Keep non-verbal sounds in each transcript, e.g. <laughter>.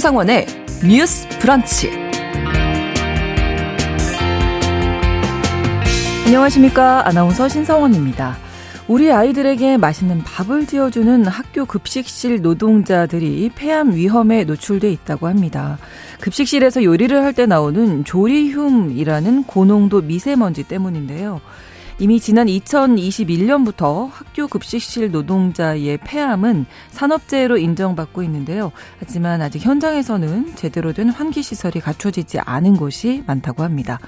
신성원의 뉴스 브런치. 안녕하십니까. 아나운서 신성원입니다. 우리 아이들에게 맛있는 밥을 지어주는 학교 급식실 노동자들이 폐암 위험에 노출돼 있다고 합니다. 급식실에서 요리를 할 때 나오는 조리흉이라는 고농도 미세먼지 때문인데요. 이미 지난 2021년부터 학교 급식실 노동자의 폐암은 산업재해로 인정받고 있는데요. 하지만 아직 현장에서는 제대로 된 환기시설이 갖춰지지 않은 곳이 많다고 합니다.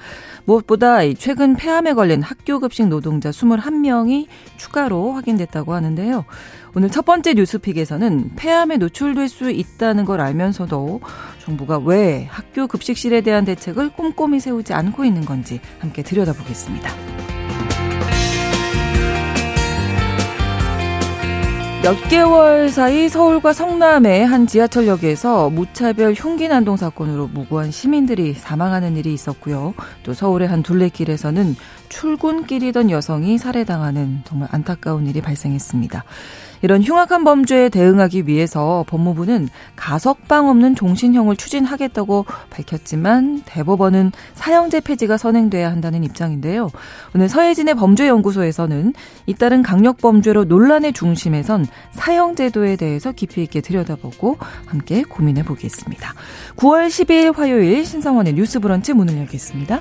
무엇보다 최근 폐암에 걸린 학교 급식 노동자 21명이 추가로 확인됐다고 하는데요. 오늘 첫 번째 뉴스픽에서는 폐암에 노출될 수 있다는 걸 알면서도 정부가 왜 학교 급식실에 대한 대책을 꼼꼼히 세우지 않고 있는 건지 함께 들여다보겠습니다. 몇 개월 사이 서울과 성남의 한 지하철역에서 무차별 흉기 난동 사건으로 무고한 시민들이 사망하는 일이 있었고요. 또 서울의 한 둘레길에서는 출근길이던 여성이 살해당하는 정말 안타까운 일이 발생했습니다. 이런 흉악한 범죄에 대응하기 위해서 법무부는 가석방 없는 종신형을 추진하겠다고 밝혔지만 대법원은 사형제 폐지가 선행돼야 한다는 입장인데요. 오늘 서해진의 범죄연구소에서는 잇따른 강력범죄로 논란의 중심에선 사형제도에 대해서 깊이 있게 들여다보고 함께 고민해 보겠습니다. 9월 12일 화요일 신성원의 뉴스 브런치 문을 열겠습니다.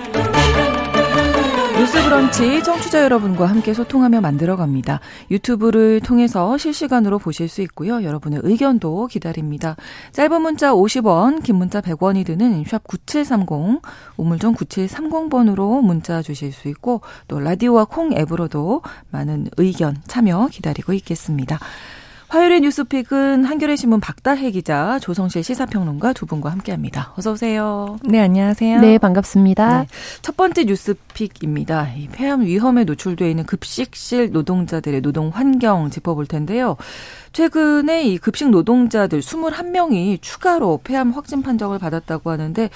뉴스 브런치 청취자 여러분과 함께 소통하며 만들어갑니다. 유튜브를 통해서 실시간으로 보실 수 있고요. 여러분의 의견도 기다립니다. 짧은 문자 50원, 긴 문자 100원이 드는 샵 9730, 우물정 9730번으로 문자 주실 수 있고 또 라디오와 콩 앱으로도 많은 의견 참여 기다리고 있겠습니다. 화요일의 뉴스픽은 한겨레 신문 박다혜 기자, 조성실 시사평론가 두 분과 함께합니다. 어서 오세요. 네, 안녕하세요. 네, 반갑습니다. 네, 첫 번째 뉴스픽입니다. 이 폐암 위험에 노출되어 있는 급식실 노동자들의 노동 환경 짚어볼 텐데요. 최근에 이 급식 노동자들 21명이 추가로 폐암 확진 판정을 받았다고 하는데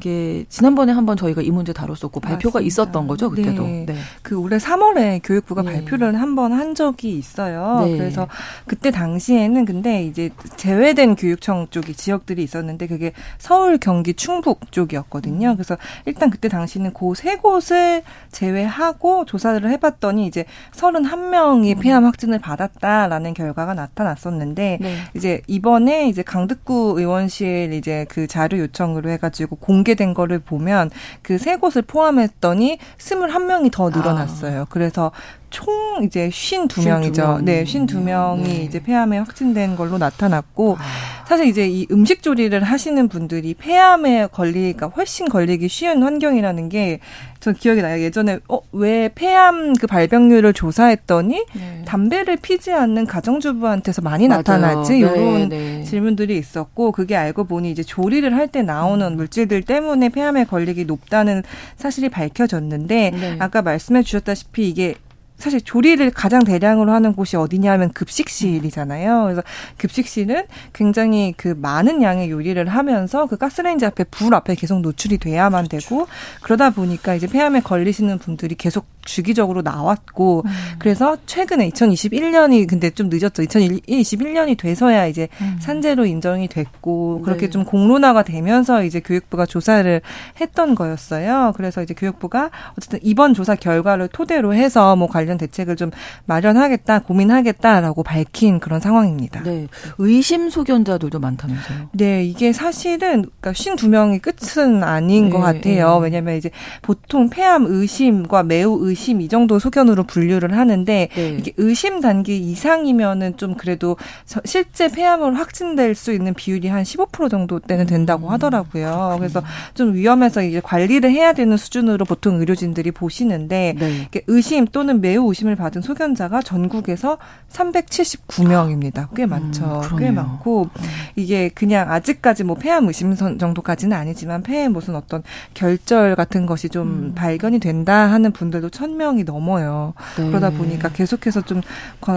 이게 지난번에 한번 저희가 이 문제 다뤘었고 발표가 맞습니다. 있었던 거죠 그때도. 네. 네. 그 올해 3월에 교육부가 네. 발표를 한 번 한 적이 있어요. 네. 그래서 그때 당시에는 근데 이제 제외된 교육청 쪽이 지역들이 있었는데 그게 서울, 경기, 충북 쪽이었거든요. 음. 그래서 일단 그때 당시는 그 세 곳을 제외하고 조사를 해봤더니 이제 31명이 음. 폐암 확진을 받았다라는 결과가 나타났었는데 네. 이제 이번에 이제 강득구 의원실 이제 그 자료 요청으로 해가지고 공개 공개된 거를 보면 그 세 곳을 포함했더니 21명이 더 늘어났어요. 아. 그래서 총 이제 52명이죠. 네, 52명이 네. 이제 폐암에 확진된 걸로 나타났고 아. 사실 이제 이 음식 조리를 하시는 분들이 폐암에 걸리가 훨씬 걸리기 쉬운 환경이라는 게 전 기억이 나요. 예전에 어, 왜 폐암 그 발병률을 조사했더니 네. 담배를 피지 않는 가정주부한테서 많이 맞아요. 나타나지 이런 네, 네. 질문들이 있었고 그게 알고 보니 이제 조리를 할 때 나오는 음. 물질들 때문에 폐암에 걸리기 높다는 사실이 밝혀졌는데 네. 아까 말씀해 주셨다시피 이게 사실 조리를 가장 대량으로 하는 곳이 어디냐 하면 급식실이잖아요. 그래서 급식실은 굉장히 그 많은 양의 요리를 하면서 그 가스레인지 앞에 불 앞에 계속 노출이 돼야만 되고 그러다 보니까 이제 폐암에 걸리시는 분들이 계속 주기적으로 나왔고 음. 그래서 최근에 2021년이 근데 좀 늦었죠. 2021년이 돼서야 이제 음. 산재로 인정이 됐고 그렇게 네. 좀 공론화가 되면서 이제 교육부가 조사를 했던 거였어요. 그래서 이제 교육부가 어쨌든 이번 조사 결과를 토대로 해서 뭐 관련 대책을 좀 마련하겠다, 고민하겠다라고 밝힌 그런 상황입니다. 네. 의심 소견자들도 많다면서요? 네, 이게 사실은 그러니까 52명이 끝은 아닌 네, 것 같아요. 네. 왜냐면 이제 보통 폐암 의심과 매우 의심 의심 이 정도 소견으로 분류를 하는데 네. 이게 의심 단계 이상이면은 좀 그래도 실제 폐암으로 확진될 수 있는 비율이 한 15% 정도 때는 된다고 음, 하더라고요. 음, 그래서 좀 위험해서 이제 관리를 해야 되는 수준으로 보통 의료진들이 보시는데 네. 의심 또는 매우 자유 오심을 받은 소견자가 전국에서 379명입니다. 꽤 음, 많죠. 음, 꽤 많고 이게 그냥 아직까지 뭐 폐암 의심 정도까지는 아니지만 폐에 무슨 어떤 결절 같은 것이 좀 음. 발견이 된다 하는 분들도 1000명이 넘어요. 네. 그러다 보니까 계속해서 좀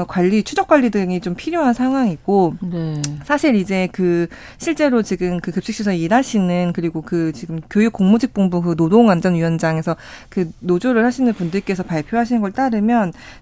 관리 추적 관리 등이 좀 필요한 상황이고 네. 사실 이제 그 실제로 지금 그 급식시설 일하시는 그리고 그 지금 교육공무직본부 그 노동안전위원장에서 그 노조를 하시는 분들께서 발표하시는 걸 따르면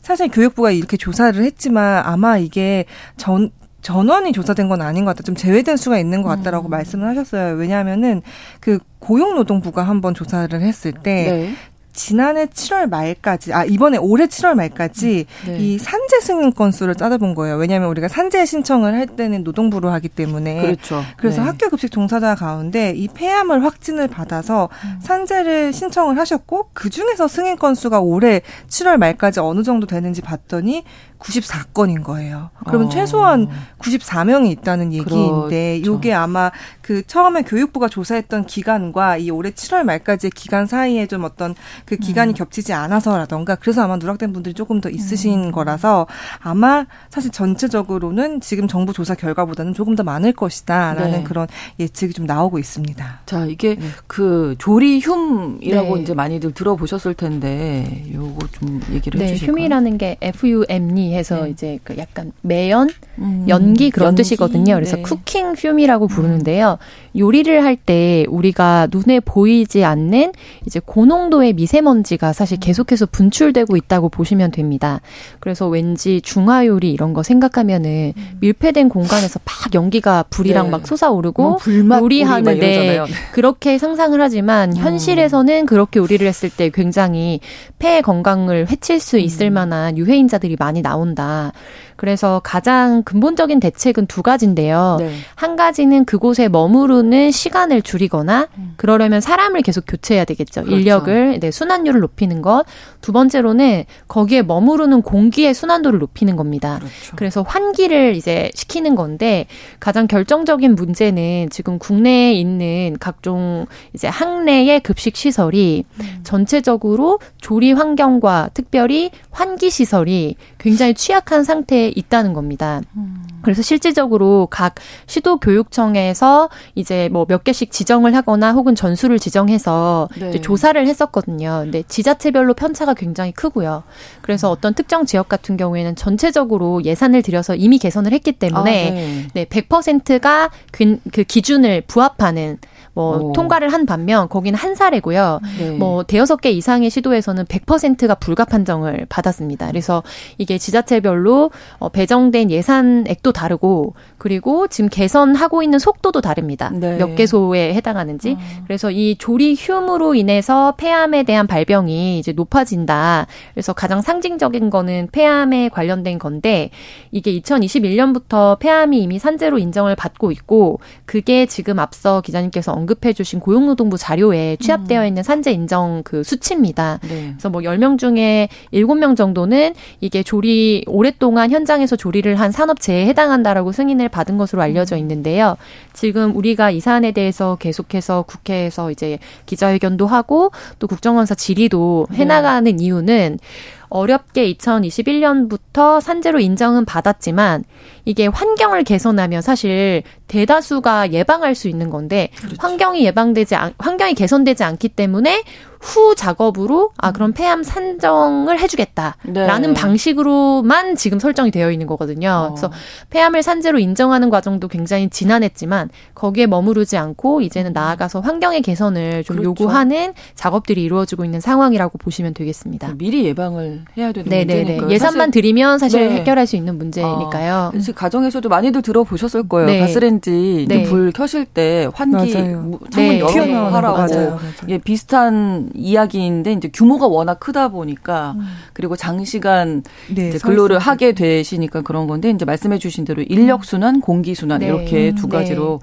사실 교육부가 이렇게 조사를 했지만 아마 이게 전 전원이 조사된 건 아닌 것 같다. 좀 제외된 수가 있는 것 같다라고 음. 말씀을 하셨어요. 왜냐하면은 그 고용노동부가 한번 조사를 했을 때 네. 지난해 7월 말까지 아 이번에 올해 7월 말까지 네. 이 산재 승인 건수를 따져본 거예요. 왜냐하면 우리가 산재 신청을 할 때는 노동부로 하기 때문에 그렇죠. 그래서 네. 학교 급식 종사자 가운데 이 폐암을 확진을 받아서 음. 산재를 신청을 하셨고 그 중에서 승인 건수가 올해 7월 말까지 어느 정도 되는지 봤더니 94건인 거예요. 그러면 어. 최소한 94명이 있다는 얘기인데 그렇죠. 이게 아마 그 처음에 교육부가 조사했던 기간과 이 올해 7월 말까지의 기간 사이에 좀 어떤 그 기간이 음. 겹치지 않아서라던가 그래서 아마 누락된 분들이 조금 더 있으신 음. 거라서 아마 사실 전체적으로는 지금 정부 조사 결과보다는 조금 더 많을 것이다라는 네. 그런 예측이 좀 나오고 있습니다. 자 이게 네. 그 조리 흉이라고 네. 이제 많이들 들어보셨을 텐데 요거 좀 얘기를 네, 해주실까요? 흉이라는 게 FUM이 해서 네. 이제 그 약간 매연, 음, 연기 그런 연기? 뜻이거든요. 그래서 네. 쿠킹 퓨미라고 부르는데요. 요리를 할 때 우리가 눈에 보이지 않는 이제 고농도의 미세먼지가 사실 음. 계속해서 분출되고 있다고 보시면 됩니다. 그래서 왠지 중화 요리 이런 거 생각하면은 음. 밀폐된 공간에서 막 연기가 불이랑 네. 막 솟아오르고 뭐 요리하는 데 그렇게 상상을 하지만 음. 현실에서는 그렇게 요리를 했을 때 굉장히 폐 건강을 해칠 수 있을 음. 만한 유해인자들이 많이 나온다. 그래서 가장 근본적인 대책은 두 가지인데요. 네. 한 가지는 그곳에 머무르는 시간을 줄이거나 음. 그러려면 사람을 계속 교체해야 되겠죠. 그렇죠. 인력을 네, 순환율을 높이는 것. 두 번째로는 거기에 머무르는 공기의 순환도를 높이는 겁니다. 그렇죠. 그래서 환기를 이제 시키는 건데 가장 결정적인 문제는 지금 국내에 있는 각종 이제 학내의 급식 시설이 음. 전체적으로 조리 환경과 특별히 환기 시설이 굉장히 취약한 상태에 있다는 겁니다. 음. 그래서 실질적으로 각 시도 교육청에서 이제 뭐 몇 개씩 지정을 하거나 혹은 전수를 지정해서 네. 조사를 했었거든요. 근데 지자체별로 편차가 굉장히 크고요. 그래서 음. 어떤 특정 지역 같은 경우에는 전체적으로 예산을 들여서 이미 개선을 했기 때문에 아, 네. 네, 100%가 그, 그 기준을 부합하는 뭐 오. 통과를 한 반면 거기는 한 사례고요. 네. 뭐 대여섯 개 이상의 시도에서는 100%가 불가 판정을 받았습니다. 그래서 이게 지자체별로 어, 배정된 예산액도 다르고 그리고 지금 개선하고 있는 속도도 다릅니다. 네. 몇 개소에 해당하는지. 어. 그래서 이 조리 흉으로 인해서 폐암에 대한 발병이 이제 높아진다. 그래서 가장 상징적인 거는 폐암에 관련된 건데 이게 2021년부터 폐암이 이미 산재로 인정을 받고 있고 그게 지금 앞서 기자님께서 언급해 주신 고용노동부 자료에 취합되어 음. 있는 산재 인정 그 수치입니다. 네. 그래서 뭐 10명 중에 7명 정도는 이게 조리 오랫동안 현장에서 조리를 한 산업재해에 해당한다라고 승인을 받은 것으로 알려져 음. 있는데요. 지금 우리가 이 사안에 대해서 계속해서 국회에서 이제 기자회견도 하고 또 국정원사 질의도 네. 해나가는 네. 이유는 어렵게 2021년부터 산재로 인정은 받았지만 이게 환경을 개선하면 사실 대다수가 예방할 수 있는 건데 그렇죠. 환경이 예방되지 않, 환경이 개선되지 않기 때문에 후 작업으로 아 그럼 폐암 산정을 해주겠다라는 네. 방식으로만 지금 설정이 되어 있는 거거든요. 어. 그래서 폐암을 산재로 인정하는 과정도 굉장히 지난했지만 거기에 머무르지 않고 이제는 나아가서 환경의 개선을 좀 그렇죠. 요구하는 작업들이 이루어지고 있는 상황이라고 보시면 되겠습니다. 미리 예방을 해야 되는 문제니까 예산만 들이면 사실 네. 해결할 수 있는 문제니까요. 어. 가정에서도 많이들 들어보셨을 거예요. 네. 가스렌지 네. 불 켜실 때 환기 창문 네. 열어 하라고 맞아요. 예, 비슷한 이야기인데 이제 규모가 워낙 크다 보니까 음. 그리고 장시간 네, 근로를 하게 되시니까 그런 건데 이제 말씀해 주신 대로 인력 순환, 공기 순환 네. 이렇게 두 네. 가지로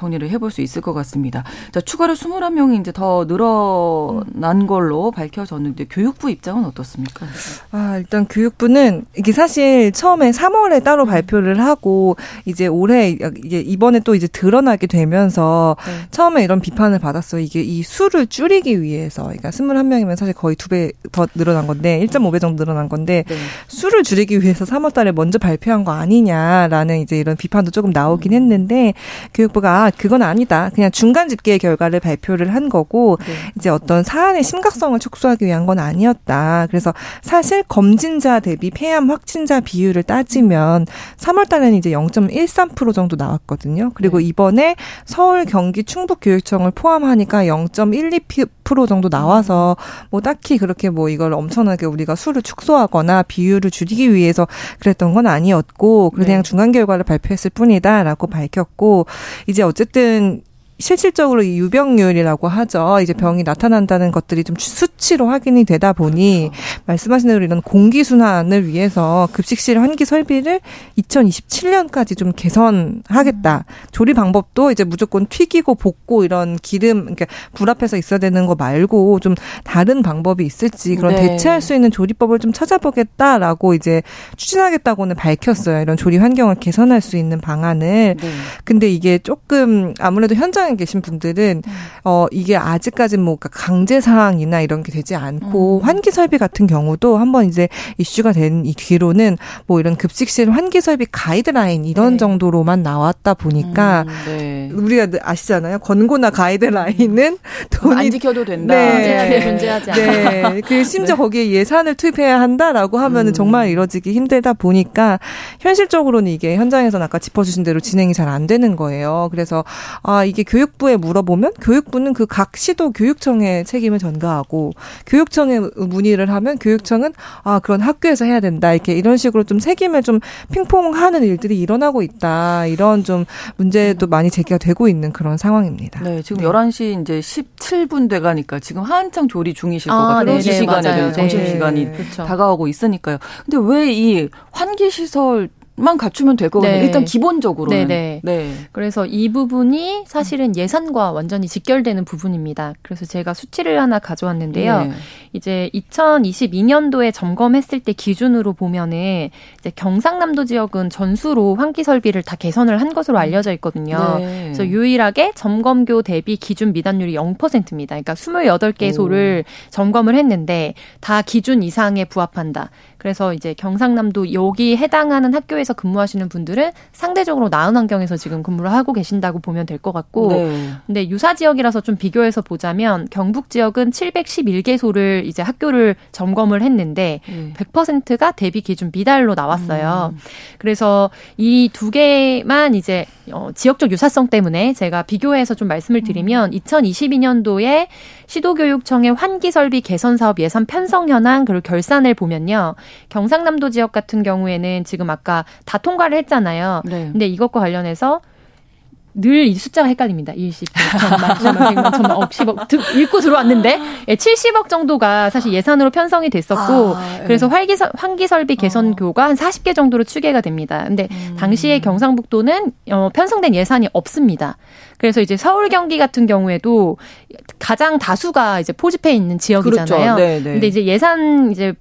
정리를 해볼 수 있을 것 같습니다. 자, 추가로 21명이 이제 더 늘어난 걸로 밝혀졌는데 교육부 입장은 어떻습니까? 아, 일단 교육부는 이게 사실 처음에 3월에 따로 발표를 하고 이제 올해 이게 이번에 또 이제 드러나게 되면서 네. 처음에 이런 비판을 받았어요. 이게 이 수를 줄이기 위해서 그러니까 21명이면 사실 거의 두 배 더 늘어난 건데 1.5배 정도 늘어난 건데 네. 수를 줄이기 위해서 3월 달에 먼저 발표한 거 아니냐라는 이제 이런 비판도 조금 나오긴 했는데 교육부가 아, 그건 아니다. 그냥 중간 집계 결과를 발표를 한 거고 네. 이제 어떤 사안의 심각성을 촉수하기 위한 건 아니었다. 그래서 사실 검진자 대비 폐암 확진자 비율을 따지면 3월 달에는 이제 0.13% 정도 나왔거든요. 그리고 네. 이번에 서울, 경기, 충북 교육청을 포함하니까 0.12% 정도 나와서 뭐 딱히 그렇게 뭐 이걸 엄청나게 우리가 수를 축소하거나 비율을 줄이기 위해서 그랬던 건 아니었고 그냥 네. 중간 결과를 발표했을 뿐이다라고 밝혔고 이제 어쨌든 실질적으로 이 유병률이라고 하죠. 이제 병이 나타난다는 것들이 좀 수치로 확인이 되다 보니 그렇죠. 말씀하신 대로 이런 공기 순환을 위해서 급식실 환기 설비를 2027년까지 좀 개선하겠다. 음. 조리 방법도 이제 무조건 튀기고 볶고 이런 기름 그러니까 불 앞에서 있어야 되는 거 말고 좀 다른 방법이 있을지 그런 네. 대체할 수 있는 조리법을 좀 찾아보겠다라고 이제 추진하겠다고는 밝혔어요. 이런 조리 환경을 개선할 수 있는 방안을. 네. 근데 이게 조금 아무래도 현장 현장에 계신 분들은 음. 어 이게 아직까지 뭐 그러니까 강제 사항이나 이런 게 되지 않고 음. 환기 설비 같은 경우도 한번 이제 이슈가 된 이 뒤로는 뭐 이런 급식실 환기 설비 가이드라인 이런 네. 정도로만 나왔다 보니까 음, 네. 우리가 아시잖아요. 권고나 가이드라인은 돈이 안 지켜도 된다. 네. 존재하지 않아. 네. 그 심지어 네. 거기에 예산을 투입해야 한다라고 하면은 음. 정말 이뤄지기 힘들다 보니까 현실적으로는 이게 현장에서는 아까 짚어주신 대로 진행이 잘 안 되는 거예요. 그래서 아 이게 교육 교육부에 물어보면 교육부는 그 각 시도 교육청에 책임을 전가하고 교육청에 문의를 하면 교육청은 아 그런 학교에서 해야 된다 이렇게 이런 식으로 좀 책임을 좀 핑퐁하는 일들이 일어나고 있다 이런 좀 문제도 많이 제기가 되고 있는 그런 상황입니다. 네, 지금 네. 11시 이제 17분 돼가니까 지금 한창 조리 중이실 아, 것 같아요. 네, 시간에 점심 시간이 네. 다가오고 있으니까요. 근데 왜 이 환기 시설 만 갖추면 같아요. 네. 일단 기본적으로는. 네네. 네. 그래서 이 부분이 사실은 예산과 완전히 직결되는 부분입니다. 그래서 제가 수치를 하나 가져왔는데요. 네. 이제 2022년도에 점검했을 때 기준으로 보면은 이제 경상남도 지역은 전수로 환기 설비를 다 개선을 한 것으로 알려져 있거든요. 네. 그래서 유일하게 점검교 대비 기준 미단율이 0%입니다. 그러니까 28개 소를 오. 점검을 했는데 다 기준 이상에 부합한다. 그래서 이제 경상남도 여기 해당하는 학교에서 근무하시는 분들은 상대적으로 나은 환경에서 지금 근무를 하고 계신다고 보면 될 것 같고 네. 근데 유사 지역이라서 좀 비교해서 보자면 경북 지역은 711개소를 이제 학교를 점검을 했는데 네. 100%가 대비 기준 미달로 나왔어요. 음. 그래서 이 두 개만 이제 어, 지역적 유사성 때문에 제가 비교해서 좀 말씀을 드리면 음. 2022년도에 시도교육청의 환기설비 개선 사업 예산 편성 현황 그리고 결산을 보면요. 경상남도 지역 같은 경우에는 지금 아까 다 통과를 했잖아요. 네. 근데 이것과 관련해서 늘 이 숫자가 헷갈립니다. 20, 100만, 10만, 100만, 1000만, 억, 10억. 읽고 들어왔는데, 예, 70억 정도가 사실 예산으로 편성이 됐었고, 아, 예. 그래서 환기, 환기 설비 개선교가 어. 한 40개 정도로 추계가 됩니다. 근데 음. 당시에 경상북도는 어, 편성된 예산이 없습니다. 그래서 이제 서울 경기 같은 경우에도 가장 다수가 이제 포집해 있는 지역이잖아요. 그렇죠. 네, 네. 근데 이제 예산 이제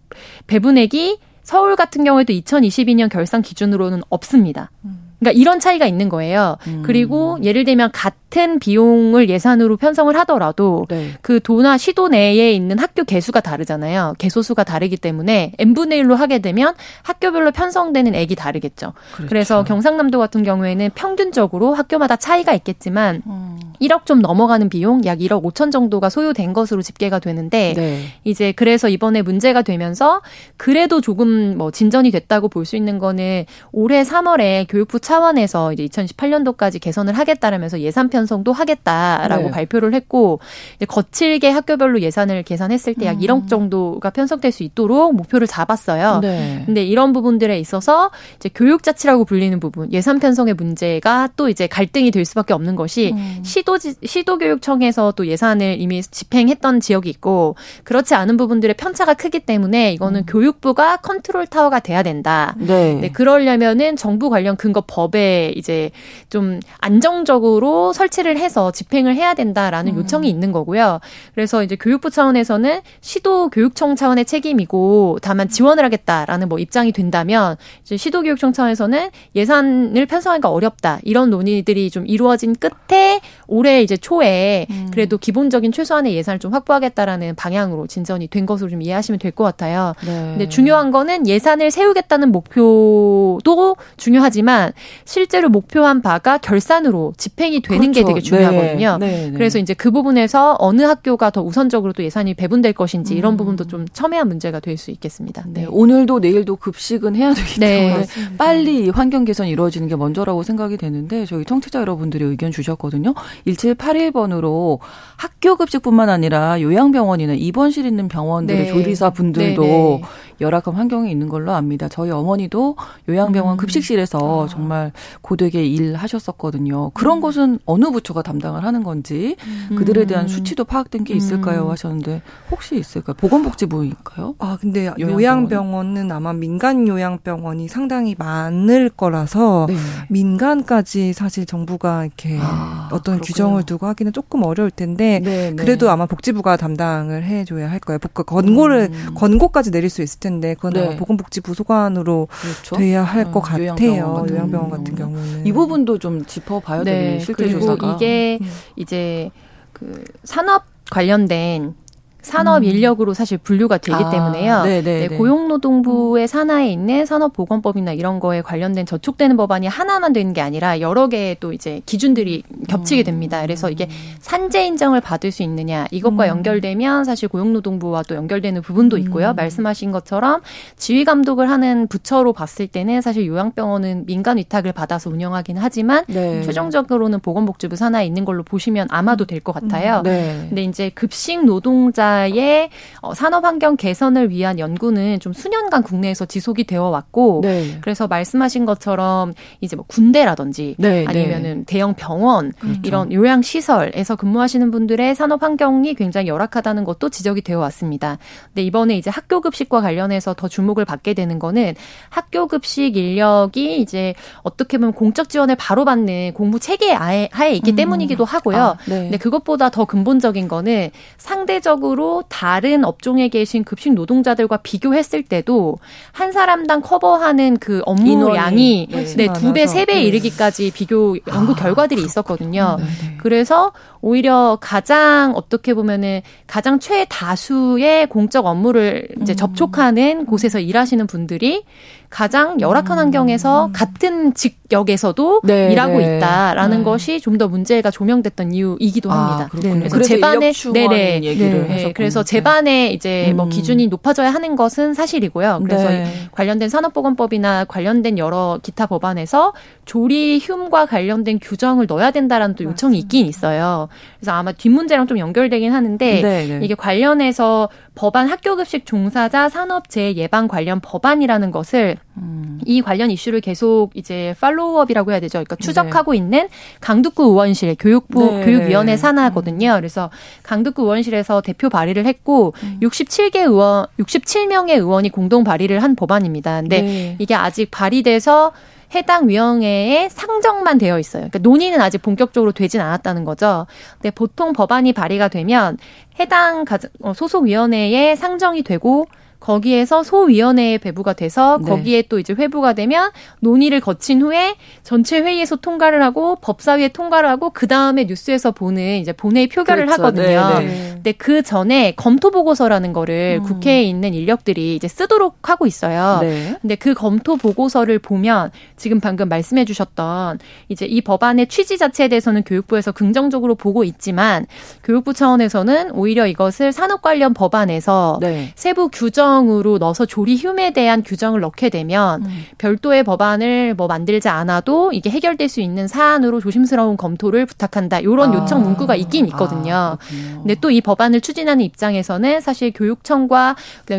배분액이 서울 같은 경우에도 2022년 결산 기준으로는 없습니다. 음. 그러니까 이런 차이가 있는 거예요. 음. 그리고 예를 들면 같은 비용을 예산으로 편성을 하더라도 네. 그 도나 시도 내에 있는 학교 개수가 다르잖아요. 개소수가 다르기 때문에 n분의 1로 하게 되면 학교별로 편성되는 액이 다르겠죠. 그렇죠. 그래서 경상남도 같은 경우에는 평균적으로 학교마다 차이가 있겠지만 음. 1억 좀 넘어가는 비용 약 1억 5천 정도가 소요된 것으로 집계가 되는데 네. 이제 그래서 이번에 문제가 되면서 그래도 조금 뭐 진전이 됐다고 볼 수 있는 거는 올해 3월에 교육부 차원에서 이제 2018년도까지 개선을 하겠다라면서 예산 편 성도 하겠다라고 네. 발표를 했고 거칠게 학교별로 예산을 계산했을 때 약 1억 음. 정도가 편성될 수 있도록 목표를 잡았어요. 네. 근데 이런 부분들에 있어서 이제 교육 자치라고 불리는 부분, 예산 편성의 문제가 또 이제 갈등이 될 수밖에 없는 것이 음. 시도 시도 시도교육청에서 또 예산을 이미 집행했던 지역이 있고 그렇지 않은 부분들의 편차가 크기 때문에 이거는 음. 교육부가 컨트롤 타워가 돼야 된다. 네. 네. 그러려면은 정부 관련 근거 법에 이제 좀 안정적으로 설 치를 해서 집행을 해야 된다라는 음. 요청이 있는 거고요. 그래서 이제 교육부 차원에서는 시도 교육청 차원의 책임이고 다만 지원을 하겠다라는 뭐 입장이 된다면 이제 시도 교육청 차원에서는 예산을 편성하기가 어렵다 이런 논의들이 좀 이루어진 끝에 올해 이제 초에 음. 그래도 기본적인 최소한의 예산을 좀 확보하겠다라는 방향으로 진전이 된 것으로 좀 이해하시면 될 것 같아요. 네. 근데 중요한 거는 예산을 세우겠다는 목표도 중요하지만 실제로 목표한 바가 결산으로 집행이 되는 그렇죠. 게 되게 중요하거든요. 네. 네. 네. 그래서 이제 그 부분에서 어느 학교가 더 우선적으로 또 예산이 배분될 것인지 이런 음. 부분도 좀 첨예한 문제가 될 수 있겠습니다. 네. 오늘도 내일도 급식은 해야 되기 네. 때문에 빨리 환경 개선이 이루어지는 게 먼저라고 생각이 되는데 저희 청취자 여러분들이 의견 주셨거든요. 1781번으로 학교 급식뿐만 아니라 요양병원이나 입원실 있는 병원들의 네. 조리사 분들도 네, 네. 열악한 환경에 있는 걸로 압니다. 저희 어머니도 요양병원 음. 급식실에서 아. 정말 고되게 일하셨었거든요. 그런 음. 것은 어느 부처가 담당을 하는 건지 음. 그들에 대한 수치도 파악된 게 있을까요? 음. 하셨는데 혹시 있을까요? 보건복지부인가요? 아 근데 요양병원? 요양병원은 아마 민간 요양병원이 상당히 많을 거라서 네. 민간까지 사실 정부가 이렇게 아, 어떤 그렇군요. 규정을 두고 하기는 조금 어려울 텐데 네, 네. 그래도 아마 복지부가 담당을 해줘야 할 거예요. 권고를 음. 권고까지 내릴 수 있을 텐데 그건 네. 보건복지부 소관으로 그렇죠? 돼야 할것 어, 같아요. 요양병원, 요양병원 같은 경우는 이 부분도 좀 짚어봐야 네. 되는 실제 조사가 이게 음. 이제 그 산업 관련된 산업 음. 인력으로 사실 분류가 되기 아, 때문에요. 네, 네, 네, 고용노동부의 산하에 있는 산업보건법이나 이런 거에 관련된 저촉되는 법안이 하나만 되는 게 아니라 여러 개의 또 이제 기준들이 겹치게 됩니다. 그래서 이게 산재 인정을 받을 수 있느냐 이것과 음. 연결되면 사실 고용노동부와 또 연결되는 부분도 있고요. 음. 말씀하신 것처럼 지휘 감독을 하는 부처로 봤을 때는 사실 요양병원은 민간 위탁을 받아서 운영하기는 하지만 네. 최종적으로는 보건복지부 산하에 있는 걸로 보시면 아마도 될 것 같아요. 네. 근데 이제 급식 노동자 우리나라의 어, 산업 환경 개선을 위한 연구는 좀 수년간 국내에서 지속이 되어 왔고 네. 그래서 말씀하신 것처럼 이제 뭐 군대라든지 네, 네. 아니면은 네. 대형 병원 그렇죠. 이런 요양 시설에서 근무하시는 분들의 산업 환경이 굉장히 열악하다는 것도 지적이 되어 왔습니다. 근데 이번에 이제 학교 급식과 관련해서 더 주목을 받게 되는 거는 학교 급식 인력이 이제 어떻게 보면 공적 지원을 바로 받는 공부 체계 하에 있기 음. 때문이기도 하고요. 아, 네. 근데 그것보다 더 근본적인 거는 상대적으로 실제로 다른 업종에 계신 급식 노동자들과 비교했을 때도 한 사람당 커버하는 그 업무 양이 네, 두 배, 세 배에 네. 이르기까지 비교 연구 아, 결과들이 있었거든요. 네, 네. 그래서 오히려 가장 어떻게 보면은 가장 최다수의 공적 업무를 이제 음. 접촉하는 곳에서 일하시는 분들이 가장 열악한 음. 환경에서 같은 직역에서도 네, 일하고 네. 있다라는 네. 것이 좀 더 문제가 조명됐던 이유이기도 아, 합니다. 네. 그래서 제반에 네네 얘기를 네. 그래서 제반에 이제 뭐 음. 뭐 기준이 높아져야 하는 것은 사실이고요. 그래서 네. 관련된 산업보건법이나 관련된 여러 기타 법안에서 조리 흉과 관련된 규정을 넣어야 된다라는 또 요청이 있긴 있어요. 그래서 아마 뒷문제랑 좀 연결되긴 하는데. 이게 관련해서 법안 학교급식 종사자 산업재해 예방 관련 법안이라는 것을 음. 이 관련 이슈를 계속 이제 팔로우업이라고 해야 되죠. 그러니까 네. 추적하고 네. 있는 강북구 의원실 교육부 네. 교육위원회 산하거든요. 그래서 강북구 의원실에서 대표 발의를 했고 음. 67개 의원 67명의 의원이 공동 발의를 한 법안입니다. 근데 네. 이게 아직 발의돼서 해당 위원회에 상정만 되어 있어요. 그러니까 논의는 아직 본격적으로 되진 않았다는 거죠. 근데 보통 법안이 발의가 되면 해당 어, 소속 위원회에 상정이 되고 거기에서 소위원회에 배부가 돼서 네. 거기에 또 이제 회부가 되면 논의를 거친 후에 전체 회의에서 통과를 하고 법사위에 통과를 하고 그 다음에 뉴스에서 보는 이제 본회의 표결을 그렇죠. 하거든요. 네, 네. 근데 그 전에 검토 보고서라는 거를 음. 국회에 있는 인력들이 이제 쓰도록 하고 있어요. 네. 근데 그 검토 보고서를 보면 지금 방금 말씀해 주셨던 이제 이 법안의 취지 자체에 대해서는 교육부에서 긍정적으로 보고 있지만 교육부 차원에서는 오히려 이것을 산업 관련 법안에서 네. 세부 규정 규정으로 넣어서 조리 흄에 대한 규정을 넣게 되면 음. 별도의 법안을 뭐 만들지 않아도 이게 해결될 수 있는 사안으로 조심스러운 검토를 부탁한다. 이런 아. 요청 문구가 있긴 있거든요. 아, 근데 또 이 법안을 추진하는 입장에서는 사실 교육청과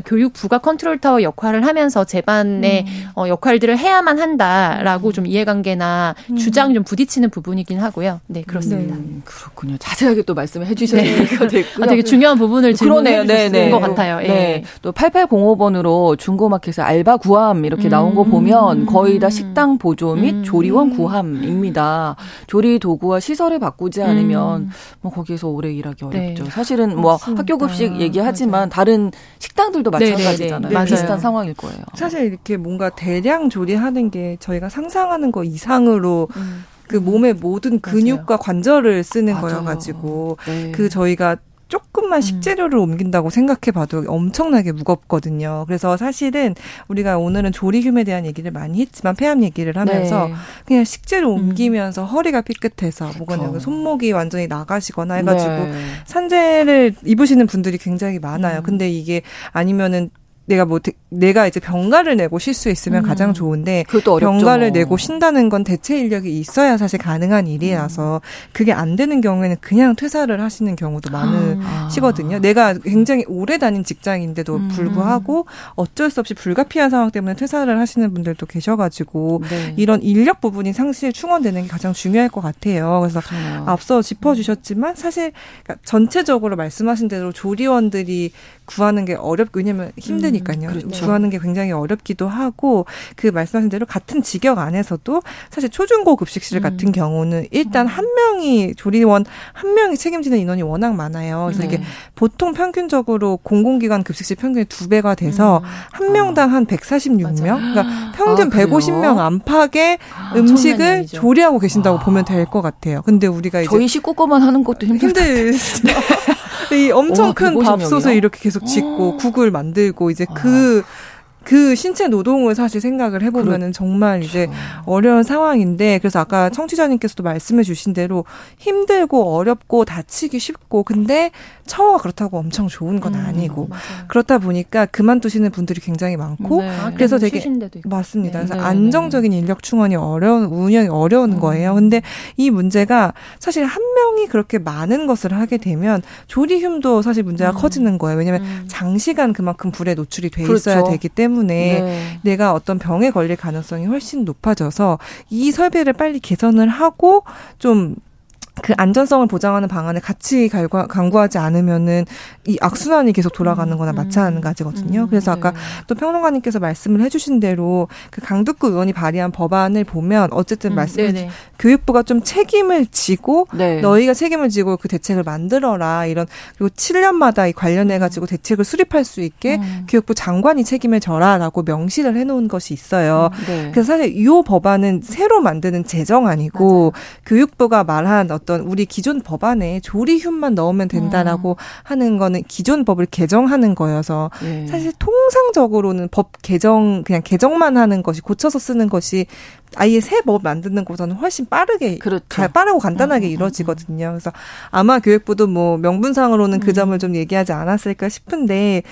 교육부가 컨트롤 타워 역할을 하면서 제반의 음. 어, 역할들을 해야만 한다라고 음. 좀 이해관계나 음. 주장이 좀 부딪히는 부분이긴 하고요. 네, 그렇습니다. 네. 그렇군요. 자세하게 또 말씀을 해주셔야 네. 됐고요. 아, 되게 중요한 부분을 질문해 주신 네, 네. 것 같아요. 예. 네. 또 8805번으로 중고마켓에 알바 구함 이렇게 음. 나온 거 보면 거의 다 식당 보조 및 음. 조리원 구함입니다. 조리 도구와 시설을 바꾸지 않으면 음. 뭐 거기에서 오래 일하기 네. 어렵죠. 사실은 뭐 맞습니다. 학교 급식 얘기하지만 맞아요. 다른 식당들도 마찬가지잖아요. 네, 비슷한 상황일 거예요. 사실 이렇게 뭔가 대량 조리하는 게 저희가 상상하는 거 이상으로 음. 그 몸의 모든 근육과 맞아요. 관절을 쓰는 맞아요. 거여가지고 네. 그 저희가 조금만 음. 식재료를 음. 옮긴다고 생각해 봐도 엄청나게 무겁거든요. 그래서 사실은 우리가 오늘은 조리휴에 대한 얘기를 많이 했지만 폐암 얘기를 하면서 네. 그냥 식재료 음. 옮기면서 음. 허리가 삐끗해서 뭐거냐 손목이 완전히 나가시거나 해가지고 네. 산재를 입으시는 분들이 굉장히 많아요. 음. 근데 이게 아니면은 내가 뭐 내가 이제 병가를 내고 쉴 수 있으면 음. 가장 좋은데 병가를 내고 쉰다는 건 대체 인력이 있어야 사실 가능한 일이라서 음. 그게 안 되는 경우에는 그냥 퇴사를 하시는 경우도 많으시거든요. 아. 내가 굉장히 오래 다닌 직장인데도 음. 불구하고 어쩔 수 없이 불가피한 상황 때문에 퇴사를 하시는 분들도 계셔가지고 네. 이런 인력 부분이 상실 충원되는 게 가장 중요할 것 같아요. 그래서 그렇구나. 앞서 짚어주셨지만 사실 그러니까 전체적으로 말씀하신 대로 조리원들이 구하는 게 어렵고 왜냐면 힘드니까요. 음, 그렇죠. 구하는 게 굉장히 어렵기도 하고 그 말씀하신 대로 같은 직역 안에서도 사실 초중고 급식실 음. 같은 경우는 일단 한 명이 조리원 한 명이 책임지는 인원이 워낙 많아요. 그래서 네. 이게 보통 평균적으로 공공기관 급식실 평균이 두 배가 돼서 음. 한 명당 한 146명, 그러니까 평균 아, 150명 안팎의 아, 음식을 조리하고 계신다고 아. 보면 될 것 같아요. 근데 우리가 이제 저희 식구거만 하는 것도 힘들 <laughs> 이 엄청 큰 밥솥을 이렇게 계속 짓고 국을 만들고 이제 그 그 신체 노동을 사실 생각을 해보면은 그렇죠. 정말 이제 어려운 상황인데 그래서 아까 청취자님께서도 말씀해 주신 대로 힘들고 어렵고 다치기 쉽고 근데 처우가 그렇다고 엄청 좋은 건 음, 아니고 음, 그렇다 보니까 그만두시는 분들이 굉장히 많고 네. 그래서 되게 맞습니다. 네. 그래서 네. 안정적인 인력 충원이 어려운 운영이 어려운 음. 거예요. 근데 이 문제가 사실 한 명이 그렇게 많은 것을 하게 되면 조리흉도 사실 문제가 음. 커지는 거예요. 왜냐하면 음. 장시간 그만큼 불에 노출이 돼 있어야 그렇죠. 되기 때문에 때문에 네. 내가 어떤 병에 걸릴 가능성이 훨씬 높아져서 이 설비를 빨리 개선을 하고 좀 그 안전성을 보장하는 방안을 같이 갈과, 강구하지 않으면은 이 악순환이 계속 돌아가는 거나 음. 마찬가지거든요. 음. 그래서 아까 네. 또 평론가님께서 말씀을 해주신 대로 그 강북구 의원이 발의한 법안을 보면 어쨌든 음. 말씀해 교육부가 좀 책임을 지고 네. 너희가 책임을 지고 그 대책을 만들어라 이런 그리고 7년마다 이 관련해 가지고 대책을 수립할 수 있게 음. 교육부 장관이 책임을 져라라고 명시를 해놓은 것이 있어요. 음. 네. 그래서 사실 이 법안은 새로 만드는 제정 안이고 맞아요. 교육부가 말한 어떤 어떤 우리 기존 법안에 조리흉만 넣으면 된다라고 음. 하는 거는 기존 법을 개정하는 거여서 네. 사실 통상적으로는 법 개정 그냥 개정만 하는 것이 고쳐서 쓰는 것이 아예 새 법 만드는 것보다는 훨씬 빠르게 그렇죠. 가, 빠르고 간단하게 음, 음, 음, 이루어지거든요. 그래서 아마 교육부도 뭐 명분상으로는 그 점을 좀 얘기하지 않았을까 싶은데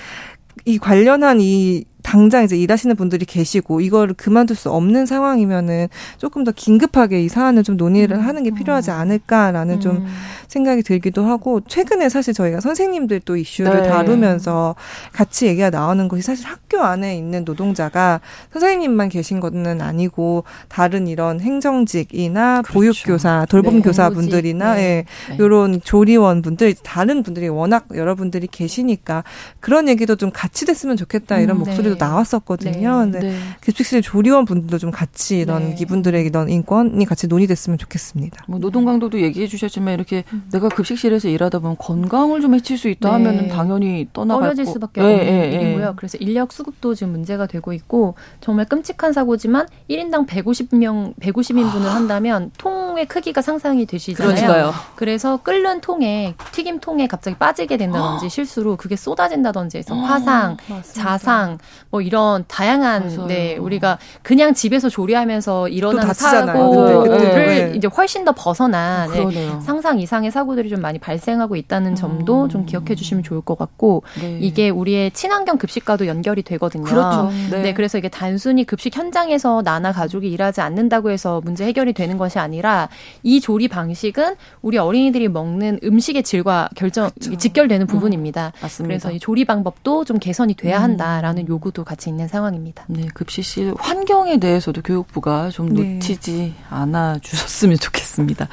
이 관련한 이 당장 이제 일하시는 분들이 계시고 이거를 그만둘 수 없는 상황이면은 조금 더 긴급하게 이 사안을 좀 논의를 음. 하는 게 필요하지 않을까라는 음. 좀 생각이 들기도 하고 최근에 사실 저희가 선생님들 또 이슈를 네. 다루면서 같이 얘기가 나오는 것이 사실 학교 안에 있는 노동자가 선생님만 계신 것은 아니고 다른 이런 행정직이나 그렇죠. 보육교사, 돌봄교사 네. 분들이나 네. 예, 네. 이런 조리원 분들 다른 분들이 워낙 여러분들이 계시니까 그런 얘기도 좀 같이 됐으면 좋겠다 이런 음, 목소리 얘기도 나왔었거든요. 네. 근데 네. 급식실 조리원 분들도 좀 같이 이런 네. 이분들에게 이런 인권이 같이 논의됐으면 좋겠습니다. 뭐 노동 강도도 얘기해 주셨지만 이렇게 음. 내가 급식실에서 일하다 보면 건강을 좀 해칠 수 있다 네. 하면은 당연히 떠나갈 떨어질 수밖에 없는 네, 일이고요. 그래서 인력 수급도 지금 문제가 되고 있고 정말 끔찍한 사고지만 1인당 150명 150인분을 아. 한다면 통의 크기가 상상이 되시잖아요. 그러니까요. 그래서 끓는 통에 튀김 통에 갑자기 빠지게 된다든지 아. 실수로 그게 쏟아진다든지 해서 화상, 자상 뭐 이런 다양한 맞아요. 네 우리가 그냥 집에서 조리하면서 일어나는 사고를 네. 이제 훨씬 더 벗어난 네, 상상 이상의 사고들이 좀 많이 발생하고 있다는 점도 음. 좀 기억해 주시면 좋을 것 같고 네. 이게 우리의 친환경 급식과도 연결이 되거든요. 그렇죠. 네. 네. 그래서 이게 단순히 급식 현장에서 나나 가족이 일하지 않는다고 해서 문제 해결이 되는 것이 아니라 이 조리 방식은 우리 어린이들이 먹는 음식의 질과 결정 그렇죠. 직결되는 음. 부분입니다. 맞습니다. 그래서 이 조리 방법도 좀 개선이 돼야 음. 한다라는 음. 요구도 같이 있는 상황입니다. 네, 급식실 환경에 대해서도 교육부가 좀 네. 놓치지 않아 주셨으면 좋겠습니다.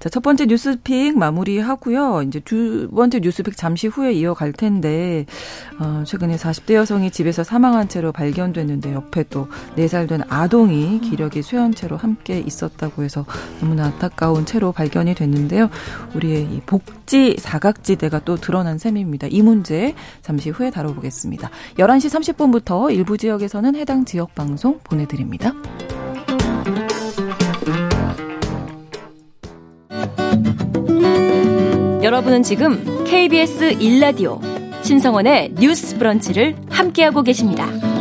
자, 첫 번째 뉴스픽 마무리하고요. 이제 두 번째 뉴스픽 잠시 후에 이어갈 텐데 어, 최근에 40대 여성이 집에서 사망한 채로 발견됐는데 옆에 또 4살 된 아동이 기력이 쇠한 채로 함께 있었다고 해서 너무나 안타까운 채로 발견이 됐는데요. 우리의 이 복지 사각지대가 또 드러난 셈입니다. 이 문제 잠시 후에 다뤄보겠습니다. 11시 30분부터 일부 지역에서는 해당 지역 방송 보내드립니다. 여러분은 지금 KBS 1라디오 신성원의 뉴스 브런치를 함께하고 계십니다.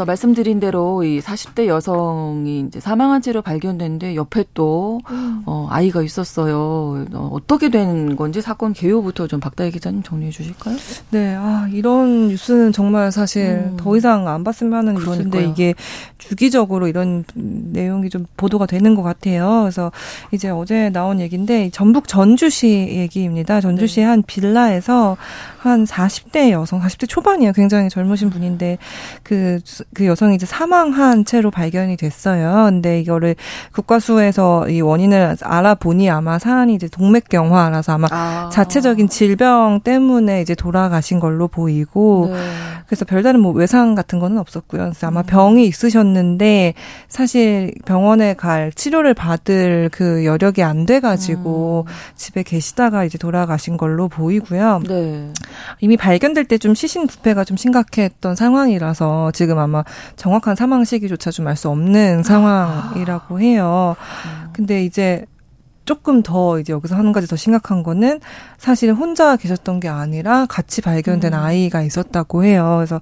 앞서 말씀드린 대로 이 40대 여성이 이제 사망한 채로 발견됐는데 옆에 또 음. 어, 아이가 있었어요. 어, 어떻게 된 건지 사건 개요부터 좀 박다희 기자님 정리해 주실까요? 네, 아 이런 뉴스는 정말 사실 음. 더 이상 안 봤으면 하는 그러니까요. 뉴스인데 이게 주기적으로 이런 내용이 좀 보도가 되는 것 같아요. 그래서 이제 어제 나온 얘기인데 전북 전주시 얘기입니다. 전주시의 네. 한 빌라에서 한 40대 여성, 40대 초반이에요. 굉장히 젊으신 분인데 그그 여성이 이제 사망한 채로 발견이 됐어요. 근데 이거를 국과수에서 이 원인을 알아보니 아마 사안이 이제 동맥경화라서 아마 아. 자체적인 질병 때문에 이제 돌아가신 걸로 보이고 네. 그래서 별다른 뭐 외상 같은 거는 없었고요. 그래서 아마 음. 병이 있으셨는데 사실 병원에 갈 치료를 받을 그 여력이 안 돼가지고 음. 집에 계시다가 이제 돌아가신 걸로 보이고요. 네. 이미 발견될 때 좀 시신 부패가 좀 심각했던 상황이라서 지금 아마 아마 정확한 사망 시기조차 좀 알 수 없는 상황이라고 해요. 근데 이제 조금 더 이제 여기서 한 가지 더 심각한 거는 사실 혼자 계셨던 게 아니라 같이 발견된 음. 아이가 있었다고 해요. 그래서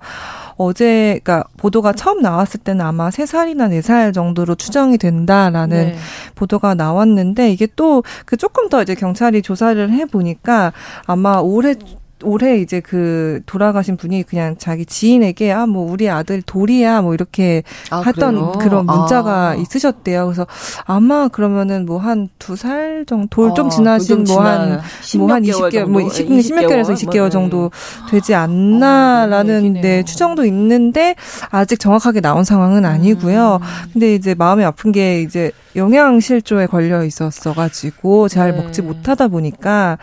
어제 그러니까 보도가 처음 나왔을 때는 아마 세살이나네살 정도로 추정이 된다라는 네. 보도가 나왔는데 이게 또 그 조금 더 이제 경찰이 조사를 해 보니까 아마 올해 올해 이제 그 돌아가신 분이 그냥 자기 지인에게 아 뭐 우리 아들 돌이야 뭐 이렇게 아, 했던 그래요? 그런 문자가 아. 있으셨대요. 그래서 아마 그러면은 뭐 한 두 살 정도 돌좀 아, 지나신 뭐 한 뭐한 20개월 뭐 20, 20몇 개월에서 20개월 정도 되지 않나라는 아, 네, 추정도 있는데 아직 정확하게 나온 상황은 아니고요. 음. 근데 이제 마음이 아픈 게 이제 영양 실조에 걸려 있었어 가지고 잘 네. 먹지 못하다 보니까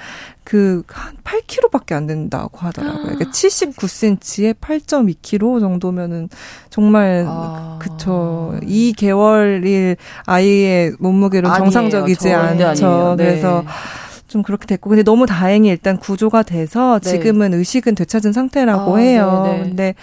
그 한 8kg밖에 안 된다고 하더라고요. 그러니까 79cm에 8.2kg 정도면은 정말 아. 그쵸. 2개월일 아이의 몸무게로 정상적이지 않죠. 네. 그래서 좀 그렇게 됐고 근데 너무 다행히 일단 구조가 돼서 네. 지금은 네. 의식은 되찾은 상태라고 아, 해요. 네네. 근데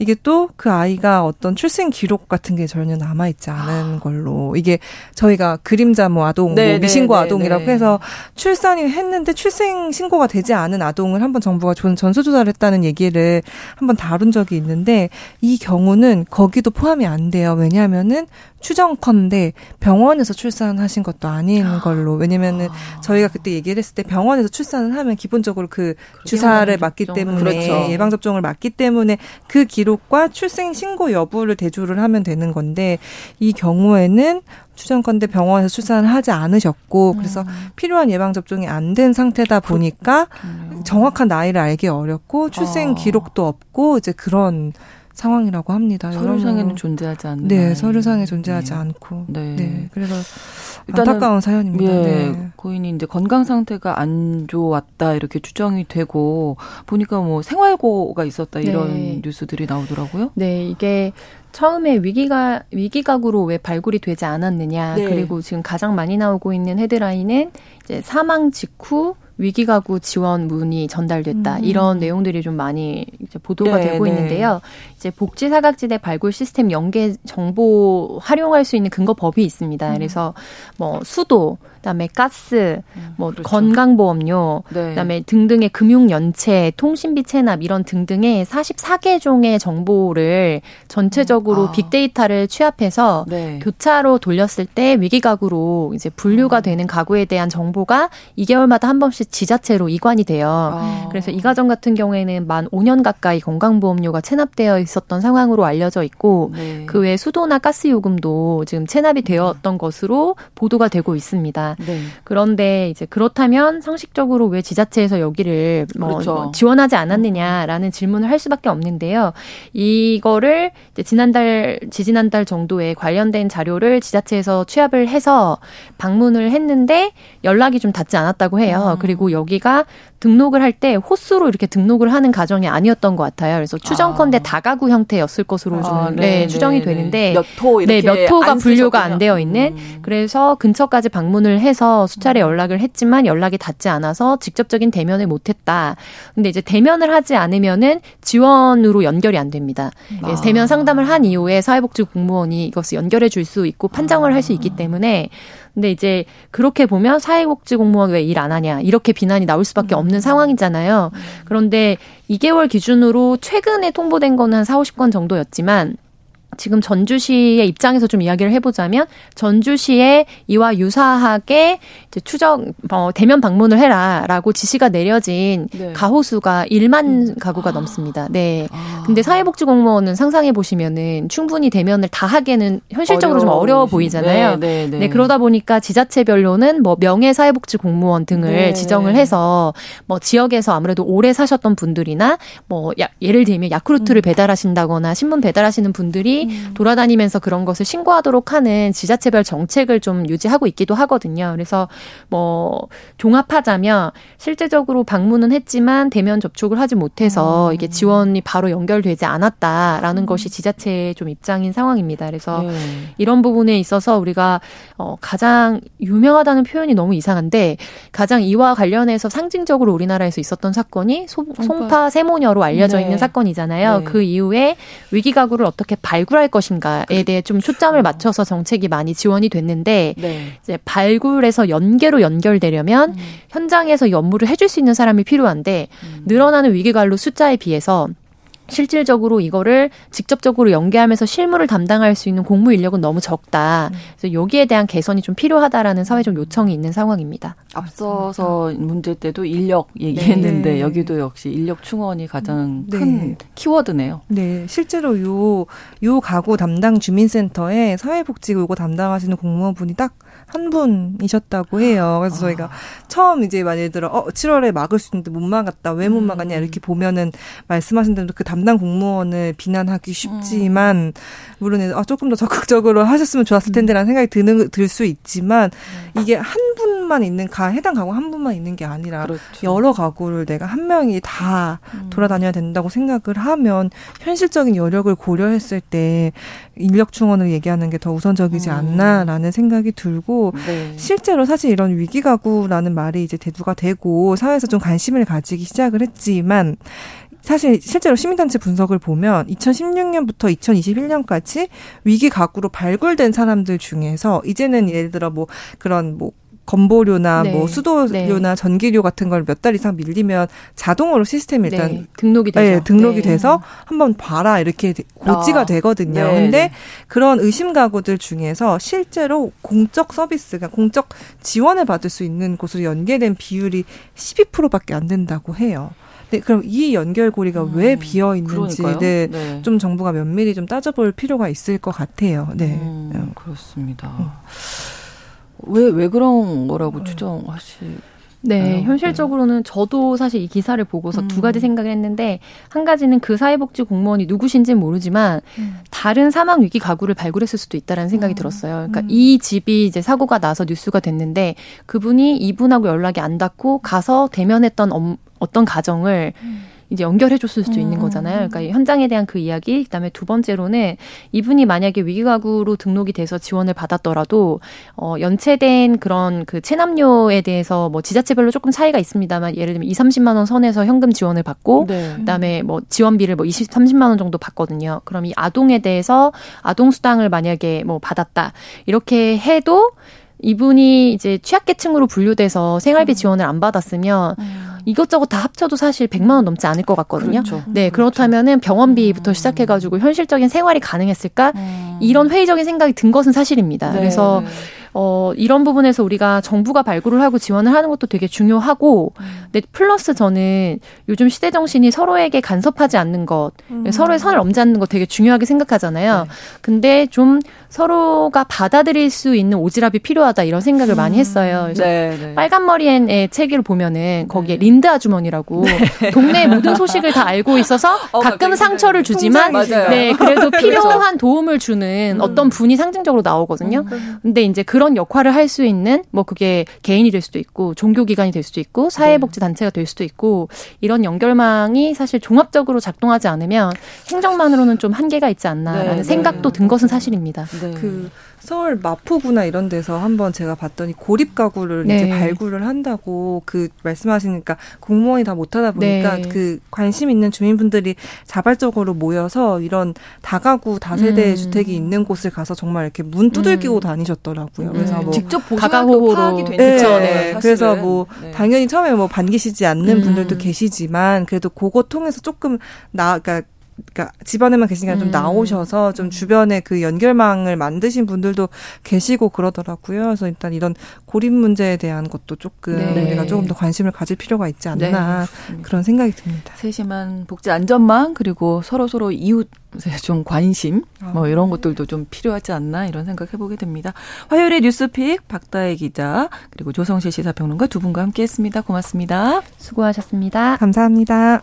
이게 또 그 아이가 어떤 출생 기록 같은 게 전혀 남아 있지 않은 아. 걸로 이게 저희가 그림자 뭐 아동, 뭐 네, 뭐 미신고 네, 아동이라고 네. 해서 출산이 했는데 출생 신고가 되지 않은 아동을 한번 정부가 전수 조사를 했다는 얘기를 한번 다룬 적이 있는데 이 경우는 거기도 포함이 안 돼요. 왜냐하면은 추정컨대 병원에서 출산하신 것도 아닌 걸로 왜냐면은 아. 저희가 그때 얘기를 했을 때 병원에서 출산을 하면 기본적으로 그 주사를 맞기 때문에 그렇죠. 예방 접종을 맞기 때문에 그 기록 과 출생 신고 여부를 대조를 하면 되는 건데 이 경우에는 추정컨대 병원에서 출산을 하지 않으셨고 그래서 음. 필요한 예방 접종이 안 된 상태다 보니까 정확한 나이를 알기 어렵고 출생 아. 기록도 없고 이제 그런 상황이라고 합니다. 서류상에는 존재하지 않는. 네, 서류상에 존재하지 네. 않고. 네. 네. 그래서 안타까운 사연입니다. 예, 네. 고인이 이제 건강 상태가 안 좋았다 이렇게 추정이 되고 보니까 뭐 생활고가 있었다 이런 네. 뉴스들이 나오더라고요. 네, 이게 처음에 위기가 위기각으로 왜 발굴이 되지 않았느냐. 네. 그리고 지금 가장 많이 나오고 있는 헤드라인은 이제 사망 직후 위기 가구 지원 문이 전달됐다. 음. 이런 내용들이 좀 많이 이제 보도가 네, 되고 네. 있는데요. 이제 복지 사각지대 발굴 시스템 연계 정보 활용할 수 있는 근거 법이 있습니다. 음. 그래서 뭐 수도, 그다음에 가스, 음, 뭐 그렇죠. 건강보험료, 네. 그다음에 등등의 금융 연체, 통신비 체납 이런 등등의 44개 종의 정보를 전체적으로 아. 빅데이터를 취합해서 네. 교차로 돌렸을 때 위기 가구로 이제 분류가 아. 되는 가구에 대한 정보가 2개월마다 한 번씩 지자체로 이관이 돼요. 아. 그래서 이 가정 같은 경우에는 만 5년 가까이 건강보험료가 체납되어 있었던 상황으로 알려져 있고 네. 그외 수도나 가스 요금도 지금 체납이 되었던 것으로 보도가 되고 있습니다. 네. 그런데 이제 그렇다면 상식적으로 왜 지자체에서 여기를 뭐, 그렇죠. 뭐 지원하지 않았느냐라는 질문을 할 수밖에 없는데요. 이거를 지난달 지지난달 정도에 관련된 자료를 지자체에서 취합을 해서 방문을 했는데 연락이 좀 닿지 않았다고 해요. 음. 그리고 여기가 등록을 할 때 호수로 이렇게 등록을 하는 가정이 아니었던 것 같아요. 그래서 추정컨대 아. 다가구 형태였을 것으로 좀 아, 네, 네, 추정이 네, 되는데 몇 호, 네, 몇 호가 분류가 안 되어 있는 음. 그래서 근처까지 방문을 해서 수차례 음. 연락을 했지만 연락이 닿지 않아서 직접적인 대면을 못했다. 근데 이제 대면을 하지 않으면은 지원으로 연결이 안 됩니다. 아. 대면 상담을 한 이후에 사회복지 공무원이 이것을 연결해 줄 수 있고 판정을 할 수 있기 때문에 근데 이제 그렇게 보면 사회복지 공무원 왜 일 안 하냐 이렇게 비난이 나올 수밖에 없는 음. 상황이잖아요. 그런데 2개월 기준으로 최근에 통보된 거는 한 4, 50건 정도였지만 지금 전주시의 입장에서 좀 이야기를 해보자면 전주시에 이와 유사하게 이제 추적 어, 대면 방문을 해라라고 지시가 내려진 네. 가호수가 1만 음. 가구가 아. 넘습니다. 네. 아. 근데 사회복지공무원은 상상해 보시면은 충분히 대면을 다 하기에는 현실적으로 어려워. 좀 어려워 보이잖아요. 네, 네, 네. 네, 그러다 보니까 지자체별로는 뭐 명예 사회복지공무원 등을 네, 지정을 네. 해서 뭐 지역에서 아무래도 오래 사셨던 분들이나 뭐 야, 예를 들면 야쿠르트를 음. 배달하신다거나 신문 배달하시는 분들이 음. 돌아다니면서 그런 것을 신고하도록 하는 지자체별 정책을 좀 유지하고 있기도 하거든요. 그래서 뭐 종합하자면 실제적으로 방문은 했지만 대면 접촉을 하지 못해서 음. 이게 지원이 바로 연결되지 않았다라는 음. 것이 지자체의 좀 입장인 상황입니다. 그래서 네. 이런 부분에 있어서 우리가 어 가장 유명하다는 표현이 너무 이상한데 가장 이와 관련해서 상징적으로 우리나라에서 있었던 사건이 소, 송파 세모녀로 알려져 네. 있는 사건이잖아요. 네. 그 이후에 위기 가구를 어떻게 발굴 발굴할 것인가에. 대해 좀 초점을 맞춰서 정책이 많이 지원이 됐는데 네. 이제 발굴에서 연계로 연결되려면 음. 현장에서 연무를 해줄 수 있는 사람이 필요한데 음. 늘어나는 위기관로 숫자에 비해서 실질적으로 이거를 직접적으로 연계하면서 실무를 담당할 수 있는 공무 인력은 너무 적다. 그래서 여기에 대한 개선이 좀 필요하다라는 사회적 요청이 있는 상황입니다. 앞서서 문제 때도 인력 얘기했는데 네. 여기도 역시 인력 충원이 가장 네. 큰 키워드네요. 네, 실제로 요요 가구 담당 주민센터에 사회복지 요거 담당하시는 공무원분이 딱 한 분이셨다고 해요. 그래서 아. 저희가 처음 이제 예를 들어 어 7월에 막을 수 있는데 못 막았다. 왜 못 막았냐 이렇게 보면은 말씀하신 대로 그 담당 공무원을 비난하기 쉽지만 음. 물론 아, 조금 더 적극적으로 하셨으면 좋았을 텐데라는 생각이 드는 들 수 있지만 음. 이게 한 분만 있는 가 해당 가구 한 분만 있는 게 아니라 그렇죠. 여러 가구를 내가 한 명이 다 음. 돌아다녀야 된다고 생각을 하면 현실적인 여력을 고려했을 때 인력 충원을 얘기하는 게 더 우선적이지 음. 않나라는 생각이 들고 네. 실제로 사실 이런 위기 가구라는 말이 이제 대두가 되고 사회에서 좀 관심을 가지기 시작을 했지만 사실 실제로 시민단체 분석을 보면 2016년부터 2021년까지 위기 가구로 발굴된 사람들 중에서 이제는 예를 들어 뭐 그런 뭐 건보료나 네. 뭐 수도료나 네. 전기료 같은 걸 몇 달 이상 밀리면 자동으로 시스템이 일단 네. 등록이 되죠. 네, 등록이 돼서 한번 봐라 이렇게 고지가 아. 되거든요. 네. 근데 네. 그런 의심 가구들 중에서 실제로 공적 서비스가 공적 지원을 받을 수 있는 곳으로 연계된 비율이 12%밖에 안 된다고 해요. 네, 그럼 이 연결고리가 음, 왜 비어 있는지를 네. 좀 정부가 면밀히 좀 따져볼 필요가 있을 것 같아요. 네, 음, 음. 그렇습니다. 왜 왜 음. 왜 그런 거라고 음. 추정하시? 네, 네, 현실적으로는 저도 사실 이 기사를 보고서 음. 두 가지 생각을 했는데 한 가지는 그 사회복지 공무원이 누구신지는 모르지만 음. 다른 사망 위기 가구를 발굴했을 수도 있다라는 생각이 음. 들었어요. 그러니까 음. 이 집이 이제 사고가 나서 뉴스가 됐는데 그분이 이분하고 연락이 안 닿고 가서 대면했던 어떤 가정을 음. 이제 연결해 줬을 수도 음. 있는 거잖아요. 그러니까 현장에 대한 그 이야기, 그다음에 두 번째로는 이분이 만약에 위기가구로 등록이 돼서 지원을 받았더라도 어, 연체된 그런 그 체납료에 대해서 뭐 지자체별로 조금 차이가 있습니다만 예를 들면 2, 30만 원 선에서 현금 지원을 받고 네. 그다음에 뭐 지원비를 뭐 20, 30만 원 정도 받거든요. 그럼 이 아동에 대해서 아동 수당을 만약에 뭐 받았다 이렇게 해도 이분이 이제 취약계층으로 분류돼서 생활비 음. 지원을 안 받았으면 음. 이것저것 다 합쳐도 사실 100만 원 넘지 않을 것 같거든요. 그렇죠. 네, 그렇죠. 그렇다면은 병원비부터 음. 시작해 가지고 현실적인 생활이 가능했을까? 음. 이런 회의적인 생각이 든 것은 사실입니다. 네. 그래서 네. 어, 이런 부분에서 우리가 정부가 발굴을 하고 지원을 하는 것도 되게 중요하고, 음. 근데 플러스 저는 요즘 시대 정신이 서로에게 간섭하지 않는 것, 음. 서로의 선을 넘지 않는 것 되게 중요하게 생각하잖아요. 네. 근데 좀 서로가 받아들일 수 있는 오지랖이 필요하다 이런 생각을 음. 많이 했어요. 그래서 네, 네. 빨간 머리의 책을 보면은 거기에 네. 린드 아주머니라고 네. 동네 모든 소식을 다 알고 있어서 어, 가끔 상처를 주지만 네 그래도 그렇죠. 필요한 도움을 주는 음. 어떤 분이 상징적으로 나오거든요. 음. 근데 이제 그런 역할을 할 수 있는 뭐 그게 개인이 될 수도 있고 종교기관이 될 수도 있고 사회복지단체가 될 수도 있고 이런 연결망이 사실 종합적으로 작동하지 않으면 행정만으로는 좀 한계가 있지 않나라는 네, 생각도 든 것은 사실입니다. 네. 그 서울 마포구나 이런 데서 한번 제가 봤더니 고립 가구를 네. 이제 발굴을 한다고 그 말씀하시니까 공무원이 다 못하다 보니까 네. 그 관심 있는 주민분들이 자발적으로 모여서 이런 다가구 다세대 음. 주택이 있는 곳을 가서 정말 이렇게 문 두들기고 음. 다니셨더라고요. 그래서 네. 뭐 직접 보호로 파악이 되니까 네. 네. 그래서 뭐 네. 당연히 처음에 뭐 반기시지 않는 음. 분들도 계시지만 그래도 그거 통해서 조금 나 그러니까 그러니까 집안에만 계시니까 좀 음. 나오셔서 좀 주변에 그 연결망을 만드신 분들도 계시고 그러더라고요. 그래서 일단 이런 고립 문제에 대한 것도 조금 네. 우리가 조금 더 관심을 가질 필요가 있지 않나 네, 그런 생각이 듭니다. 세심한 복지 안전망 그리고 서로 서로 이웃 좀 관심 뭐 이런 것들도 좀 필요하지 않나 이런 생각 해보게 됩니다. 화요일에 뉴스픽 박다혜 기자 그리고 조성실 시사평론가 두 분과 함께했습니다. 고맙습니다. 수고하셨습니다. 감사합니다.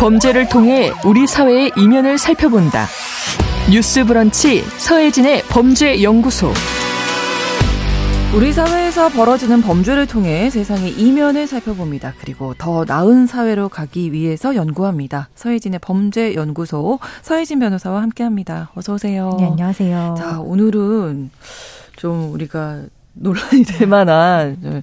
범죄를 통해 우리 사회의 이면을 살펴본다. 뉴스 브런치 서혜진의 범죄 연구소. 우리 사회에서 벌어지는 범죄를 통해 세상의 이면을 살펴봅니다. 그리고 더 나은 사회로 가기 위해서 연구합니다. 서혜진의 범죄 연구소 서혜진 변호사와 함께합니다. 어서 오세요. 네, 안녕하세요. 자, 오늘은 좀 우리가 논란이 될 만한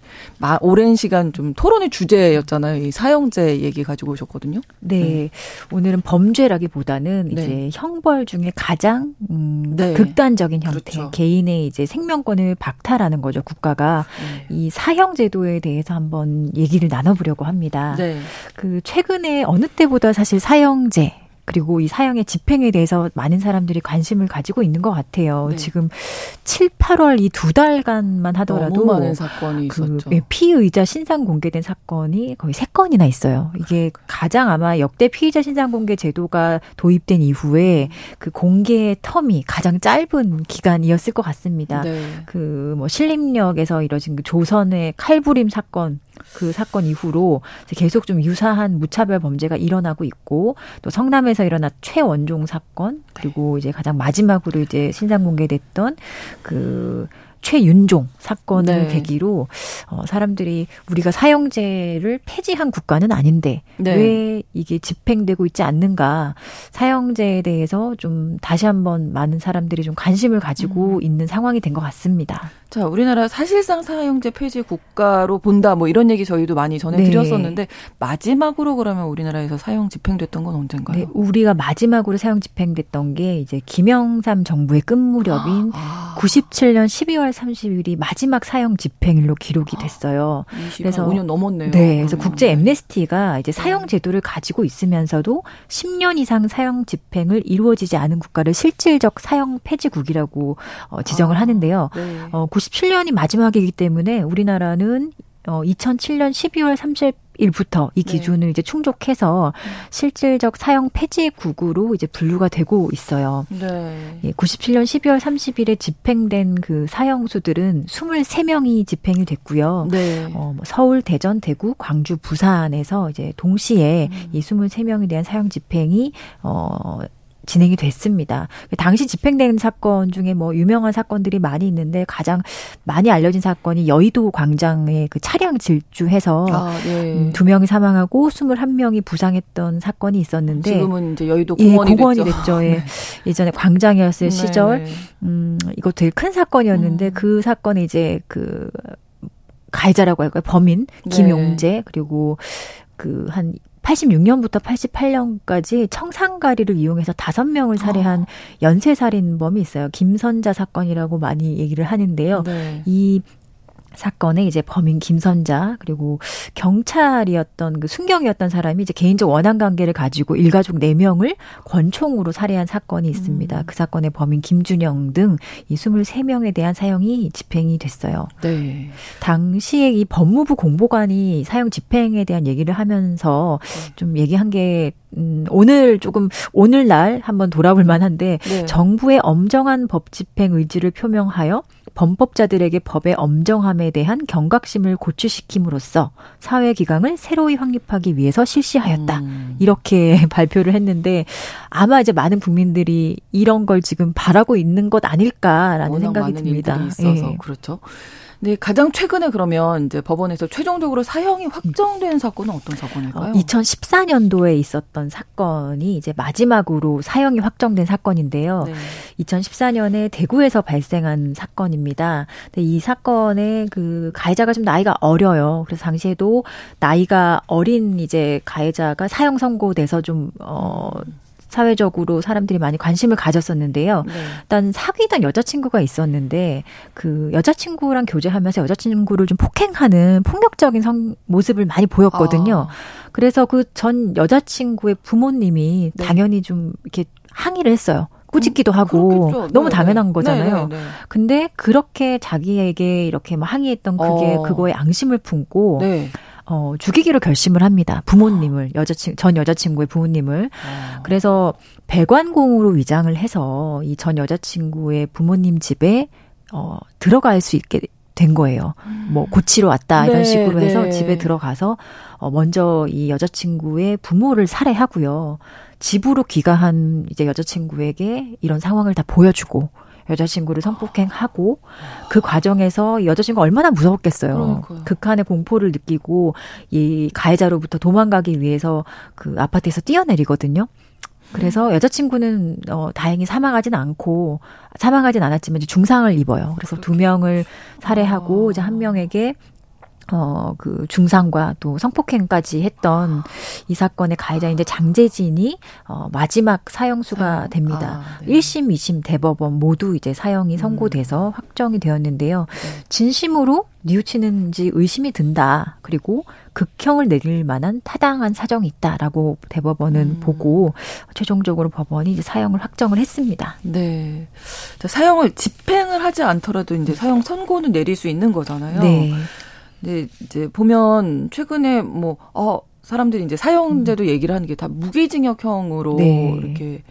오랜 시간 좀 토론의 주제였잖아요. 이 사형제 얘기 가지고 오셨거든요. 네. 네. 오늘은 범죄라기보다는 네. 이제 형벌 중에 가장 음, 네. 극단적인 형태, 그렇죠. 개인의 이제 생명권을 박탈하는 거죠. 국가가 네. 이 사형 제도에 대해서 한번 얘기를 나눠 보려고 합니다. 네. 그 최근에 어느 때보다 사실 사형제 그리고 이 사형의 집행에 대해서 많은 사람들이 관심을 가지고 있는 것 같아요. 네. 지금 7, 8월 이 두 달간만 하더라도 너무 많은 사건이 그 있었죠. 피의자 신상 공개된 사건이 거의 세 건이나 있어요. 이게 가장 아마 역대 피의자 신상 공개 제도가 도입된 이후에 그 공개의 텀이 가장 짧은 기간이었을 것 같습니다. 네. 그뭐 신림역에서 이뤄진 그 조선의 칼부림 사건 그 사건 이후로 계속 좀 유사한 무차별 범죄가 일어나고 있고 또 성남에서 일어난 최원종 사건 그리고 이제 가장 마지막으로 이제 신상 공개됐던 그 최윤종 사건을 네. 계기로 어, 사람들이 우리가 사형제를 폐지한 국가는 아닌데 네. 왜 이게 집행되고 있지 않는가 사형제에 대해서 좀 다시 한번 많은 사람들이 좀 관심을 가지고 음. 있는 상황이 된 것 같습니다. 자, 우리나라 사실상 사형제 폐지 국가로 본다 뭐 이런 얘기 저희도 많이 전해드렸었는데 네. 마지막으로 그러면 우리나라에서 사형 집행됐던 건 언젠가요? 네, 우리가 마지막으로 사형 집행됐던 게 이제 김영삼 정부의 끝 무렵인 <gasps> 아. 97년 12월 30일이 마지막 사형 집행일로 기록이 아. 됐어요. 아, 그래서 5년 넘었네요. 네, 그래서 국제 엠네스티가 이제 사형 네. 제도를 가지고 있으면서도 10년 이상 사형 집행을 이루어지지 않은 국가를 실질적 사형 폐지국이라고 어, 지정을 아. 하는데요. 네. 어, 97년이 마지막이기 때문에 우리나라는 어 2007년 12월 30 일부터 이 네. 기준을 네. 이제 충족해서 실질적 사형 폐지 구구로 이제 분류가 되고 있어요. 네. 예, 97년 12월 30일에 집행된 그 사형수들은 23명이 집행이 됐고요. 네. 어, 뭐 서울, 대전, 대구, 광주, 부산에서 이제 동시에 음. 이 23명에 대한 사형 집행이 어 진행이 됐습니다. 당시 집행된 사건 중에 뭐 유명한 사건들이 많이 있는데 가장 많이 알려진 사건이 여의도 광장의 그 차량 질주해서 아, 네. 음, 두 명이 사망하고 21명이 부상했던 사건이 있었는데 지금은 이제 여의도 공원이, 예, 공원이 됐죠. 됐죠. 예. <laughs> 네. 예전에 광장이었을 네. 시절 음 이거 되게 큰 사건이었는데 음. 그 사건에 이제 그 가해자라고 할까요? 범인 네. 김용재 그리고 그한 86년부터 88년까지 청산가리를 이용해서 다섯 명을 살해한 어. 연쇄살인범이 있어요. 김선자 사건이라고 많이 얘기를 하는데요. 네. 이 사건에 이제 범인 김선자 그리고 경찰이었던 그 순경이었던 사람이 이제 개인적 원한 관계를 가지고 일가족 4명을 권총으로 살해한 사건이 있습니다. 음. 그 사건의 범인 김준영 등 이 23명에 대한 사형이 집행이 됐어요. 네. 당시에 이 법무부 공보관이 사형 집행에 대한 얘기를 하면서 네. 좀 얘기한 게 음, 오늘 조금 오늘날 한번 돌아볼 만한데 네. 정부의 엄정한 법 집행 의지를 표명하여 범법자들에게 법의 엄정함에 대한 경각심을 고취시킴으로써 사회 기강을 새로이 확립하기 위해서 실시하였다. 음. 이렇게 <laughs> 발표를 했는데 아마 이제 많은 국민들이 이런 걸 지금 바라고 있는 것 아닐까라는 생각이 듭니다. 있어서 예. 그렇죠. 네, 가장 최근에 그러면 이제 법원에서 최종적으로 사형이 확정된 사건은 어떤 사건일까요? 2014년도에 있었던 사건이 이제 마지막으로 사형이 확정된 사건인데요. 네. 2014년에 대구에서 발생한 사건입니다. 근데 이 사건의 그 가해자가 좀 나이가 어려요. 그래서 당시에도 나이가 어린 이제 가해자가 사형 선고돼서 좀 어. 사회적으로 사람들이 많이 관심을 가졌었는데요. 네. 일단 사귀던 여자친구가 있었는데 그 여자친구랑 교제하면서 여자친구를 좀 폭행하는 폭력적인 성 모습을 많이 보였거든요. 아. 그래서 그 전 여자친구의 부모님이 네. 당연히 좀 이렇게 항의를 했어요. 꾸짖기도 하고 그렇겠죠. 너무 네, 당연한 네. 거잖아요. 네, 네, 네, 근데 그렇게 자기에게 이렇게 막 항의했던 그게 어. 그거에 앙심을 품고 네. 어, 죽이기로 결심을 합니다. 부모님을 여자친 전 여자친구의 부모님을 아. 그래서 배관공으로 위장을 해서 이 전 여자친구의 부모님 집에 어, 들어갈 수 있게 된 거예요. 뭐 음. 고치러 왔다 이런 네, 식으로 해서 네. 집에 들어가서 어 먼저 이 여자친구의 부모를 살해하고요. 집으로 귀가한 이제 여자친구에게 이런 상황을 다 보여주고 여자친구를 성폭행하고 그 과정에서 여자친구가 얼마나 무서웠겠어요. 그러니까요. 극한의 공포를 느끼고 이 가해자로부터 도망가기 위해서 그 아파트에서 뛰어내리거든요. 그래서 여자친구는 어 다행히 사망하진 않고 사망하진 않았지만 이제 중상을 입어요. 그래서 두 명을 살해하고 이제 한 명에게 어, 그 중상과 또 성폭행까지 했던 이 사건의 가해자인데 장재진이 어, 마지막 사형수가 됩니다. 아, 네. 1심, 2심 대법원 모두 이제 사형이 음. 선고돼서 음. 확정이 되었는데요. 네. 진심으로 뉘우치는지 의심이 든다. 그리고 극형을 내릴 만한 타당한 사정이 있다라고 대법원은 음. 보고 최종적으로 법원이 이제 사형을 확정을 했습니다. 네. 사형을 집행을 하지 않더라도 이제 사형 선고는 내릴 수 있는 거잖아요. 네. 네, 이제 보면 최근에 뭐, 어, 사람들이 이제 사형제도 음. 얘기를 하는 게 다 무기징역형으로 네. 이렇게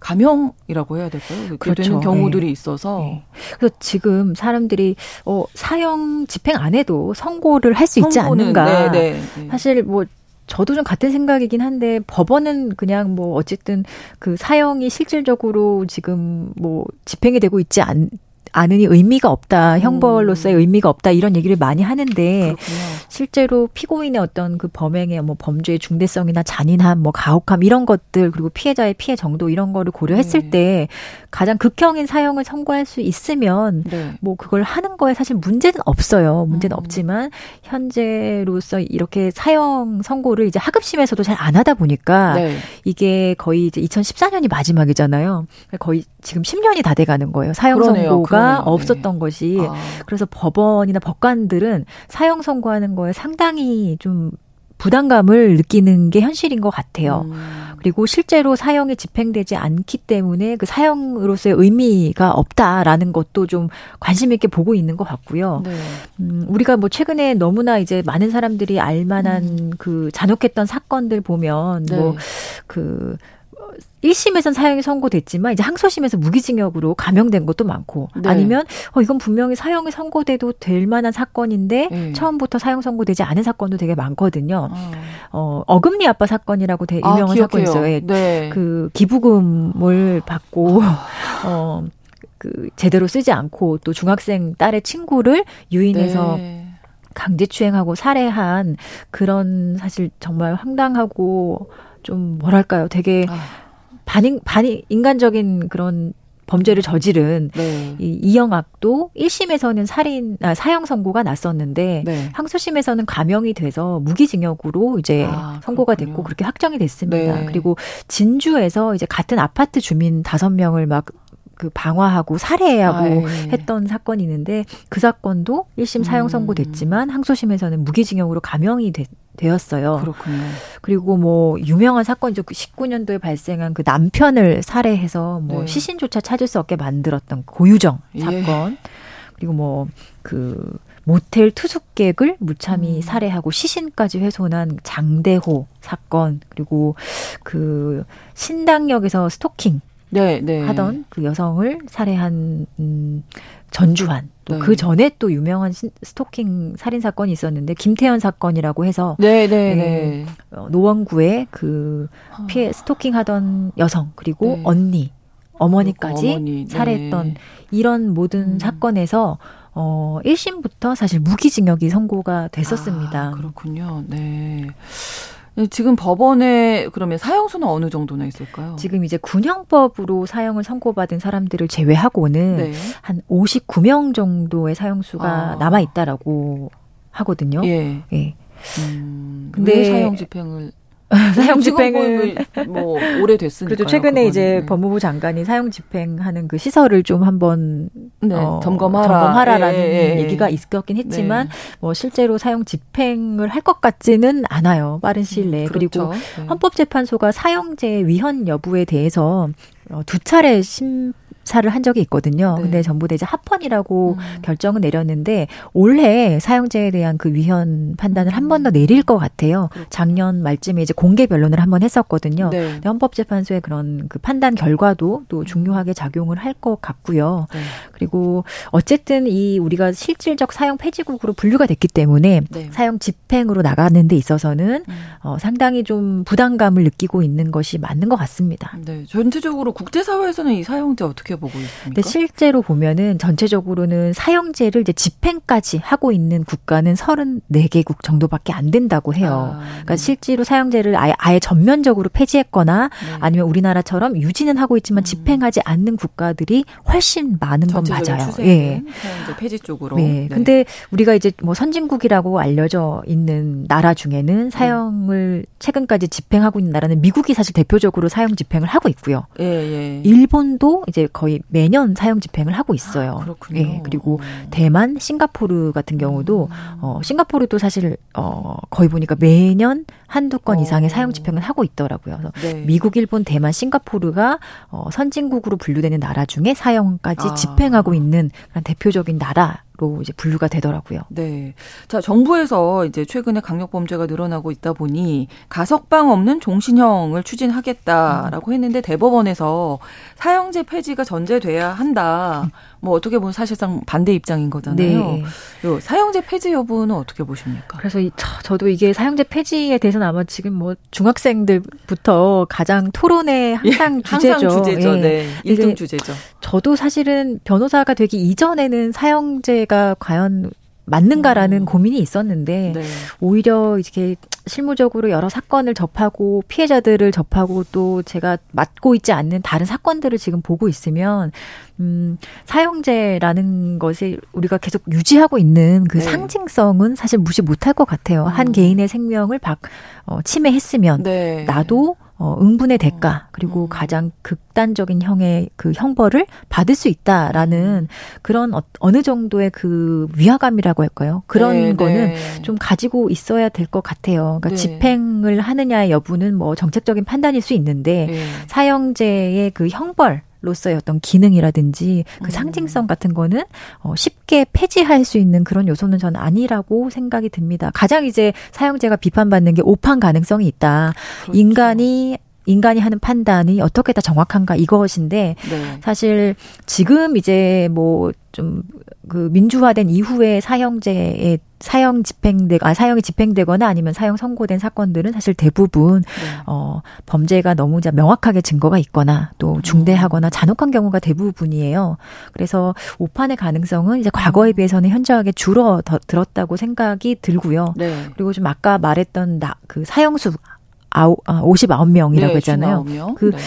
감형이라고 해야 될까요? 그렇죠. 되는 경우들이 네. 있어서. 네. 그래서 지금 사람들이 어 사형 집행 안 해도 선고를 할 수 있지 않는가. 네, 네, 네, 사실 뭐 저도 좀 같은 생각이긴 한데 법원은 그냥 뭐 어쨌든 그 사형이 실질적으로 지금 뭐 집행이 되고 있지 않 않으니 의미가 없다. 형벌로서의 음. 의미가 없다. 이런 얘기를 많이 하는데 그렇군요. 실제로 피고인의 어떤 그 범행의 뭐 범죄의 중대성이나 잔인함, 뭐 가혹함 이런 것들 그리고 피해자의 피해 정도 이런 거를 고려했을 네. 때 가장 극형인 사형을 선고할 수 있으면 네. 뭐 그걸 하는 거에 사실 문제는 없어요. 문제는 음. 없지만 현재로서 이렇게 사형 선고를 이제 하급심에서도 잘 안 하다 보니까 네. 이게 거의 이제 2014년이 마지막이잖아요. 거의 지금 10년이 다 돼가는 거예요. 사형 그러네요. 선고가 그러네요. 네. 없었던 네. 것이 아. 그래서 법원이나 법관들은 사형 선고하는 거에 상당히 좀 부담감을 느끼는 게 현실인 것 같아요. 음. 그리고 실제로 사형이 집행되지 않기 때문에 그 사형으로서의 의미가 없다라는 것도 좀 관심 있게 보고 있는 것 같고요. 네. 음, 우리가 뭐 최근에 너무나 이제 많은 사람들이 알만한 음. 그 잔혹했던 사건들 보면 네. 뭐그 1심에선 사형이 선고됐지만 이제 항소심에서 무기징역으로 감형된 것도 많고 네. 아니면 어 이건 분명히 사형이 선고돼도 될 만한 사건인데 네. 처음부터 사형 선고되지 않은 사건도 되게 많거든요. 어, 어 어금니 아빠 사건이라고 되게 아, 유명한 아, 사건이 있어요. 예. 네. 그 기부금을 받고 아. <laughs> 어. 그 제대로 쓰지 않고 또 중학생 딸의 친구를 유인해서 네. 강제추행하고 살해한 그런 사실 정말 황당하고 좀 뭐랄까요 되게 아. 반인 반인 인간적인 그런 범죄를 저지른 네. 이 이영학도 1심에서는 살인 아, 사형 선고가 났었는데 네. 항소심에서는 감형이 돼서 무기징역으로 이제 아, 선고가 그렇군요. 됐고 그렇게 확정이 됐습니다. 네. 그리고 진주에서 이제 같은 아파트 주민 다섯 명을 막 그 방화하고 살해하고 아, 예. 했던 사건이 있는데 그 사건도 1심 사형 선고됐지만 음. 항소심에서는 무기징역으로 감형이 됐, 되었어요. 그렇군요. 그리고 뭐 유명한 사건이죠. 19년도에 그 발생한 그 남편을 살해해서 뭐 네. 시신조차 찾을 수 없게 만들었던 고유정 예. 사건. 그리고 뭐 그 모텔 투숙객을 무참히 음. 살해하고 시신까지 훼손한 장대호 사건. 그리고 그 신당역에서 스토킹 네, 네. 하던 그 여성을 살해한 음 전주환 또그 네. 전에 또 유명한 스토킹 살인 사건이 있었는데 김태현 사건이라고 해서 네, 네, 네. 네. 어, 노원구에 그 아. 피해 스토킹하던 여성 그리고 네. 언니 어머니까지 어머니, 네. 살해했던 이런 모든 음. 사건에서 어 1심부터 사실 무기징역이 선고가 됐었습니다. 아, 그렇군요. 네. 네, 지금 법원에 그러면 사형수는 어느 정도나 있을까요? 지금 이제 군형법으로 사형을 선고받은 사람들을 제외하고는 네. 한 59명 정도의 사형수가 아. 남아 있다라고 하거든요. 예. 예. 음, 근데 사형 집행을 사형 집행을 뭐 오래됐으니까 그렇죠. 최근에 그거는. 이제 네. 법무부 장관이 사형 집행하는 그 시설을 좀 한번 네, 어, 점검하라. 점검하라라는 예, 예, 예. 얘기가 있었긴 했지만 네. 뭐 실제로 사형 집행을 할 것 같지는 않아요. 빠른 시일 내에. 음, 그렇죠. 그리고 네. 헌법재판소가 사형제 위헌 여부에 대해서 어, 두 차례 심 사를 한 적이 있거든요. 네. 근데 전부 다 이제 합헌이라고 음. 결정을 내렸는데 올해 사용자에 대한 그 위헌 판단을 한 번 더 내릴 것 같아요. 그렇죠. 작년 말쯤에 이제 공개 변론을 한 번 했었거든요. 네. 헌법재판소의 그런 그 판단 결과도 또 음. 중요하게 작용을 할 것 같고요. 네. 그리고 어쨌든 이 우리가 실질적 사용 폐지국으로 분류가 됐기 때문에 네. 사용 집행으로 나가는 데 있어서는 음. 어, 상당히 좀 부담감을 느끼고 있는 것이 맞는 것 같습니다. 네. 전체적으로 국제사회에서는 이 사용제 어떻게 어떻게 보고 있습니까? 근데 실제로 보면은 전체적으로는 사형제를 이제 집행까지 하고 있는 국가는 34개국 정도밖에 안 된다고 해요. 아, 그러니까 네. 실제로 사형제를 아예, 아예 전면적으로 폐지했거나 네. 아니면 우리나라처럼 유지는 하고 있지만 음. 집행하지 않는 국가들이 훨씬 많은 건 맞아요. 예. 사형제 폐지 쪽으로. 네. 네. 근데 우리가 이제 뭐 선진국이라고 알려져 있는 나라 중에는 사형을 최근까지 집행하고 있는 나라는 미국이 사실 대표적으로 사형 집행을 하고 있고요. 예, 예. 일본도 이제 거의 매년 사형 집행을 하고 있어요. 아, 그렇군요. 예, 그리고 대만, 싱가포르 같은 경우도 음. 어 싱가포르도 사실 어 거의 보니까 매년 한두 건 어. 이상의 사형 집행을 하고 있더라고요. 그래서 네. 미국, 일본, 대만, 싱가포르가 어 선진국으로 분류되는 나라 중에 사형까지 아. 집행하고 있는 그런 대표적인 나라 로 이제 분류가 되더라고요. 네. 자, 정부에서 이제 최근에 강력 범죄가 늘어나고 있다 보니 가석방 없는 종신형을 추진하겠다라고 음. 했는데 대법원에서 사형제 폐지가 전제돼야 한다. 뭐 어떻게 보면 사실상 반대 입장인 거잖아요. 네. 요 사형제 폐지 여부는 어떻게 보십니까? 그래서 이, 저, 도 이게 사형제 폐지에 대해서는 아마 지금 뭐 중학생들부터 가장 토론의 항상 예, 주제죠. 항상 주제죠. 예. 네. 1등 주제죠. 저도 사실은 변호사가 되기 이전에는 사형제 가 과연 맞는가라는 음. 고민이 있었는데 네. 오히려 이렇게 실무적으로 여러 사건을 접하고 피해자들을 접하고 또 제가 맡고 있지 않는 다른 사건들을 지금 보고 있으면 음 사형제라는 것이 우리가 계속 유지하고 있는 그 네. 상징성은 사실 무시 못할 것 같아요. 음. 한 개인의 생명을 박 어, 침해했으면 네. 나도 어, 응분의 대가 그리고 음. 가장 극단적인 형의 그 형벌을 받을 수 있다라는 그런 어, 어느 정도의 그 위화감이라고 할까요? 그런 네, 거는 네. 좀 가지고 있어야 될 것 같아요. 그러니까 네. 집행을 하느냐의 여부는 뭐 정책적인 판단일 수 있는데 네. 사형제의 그 형벌 로서의 어떤 기능이라든지 그 음. 상징성 같은 거는 어, 쉽게 폐지할 수 있는 그런 요소는 저는 아니라고 생각이 듭니다. 가장 이제 사용자가 비판받는 게 오판 가능성이 있다. 그렇죠. 인간이 인간이 하는 판단이 어떻게 다 정확한가 이것인데 네. 사실 지금 이제 뭐 좀 그 민주화된 이후에 사형제의 사형 집행되 아 사형이 집행되거나 아니면 사형 선고된 사건들은 사실 대부분 네. 어 범죄가 너무 명확하게 증거가 있거나 또 음. 중대하거나 잔혹한 경우가 대부분이에요. 그래서 오판의 가능성은 이제 과거에 음. 비해서는 현저하게 줄어 들었다고 생각이 들고요. 네. 그리고 좀 아까 말했던 나, 그 사형수 아우, 아, 59명이라고 네, 했잖아요. 59명. 그 네.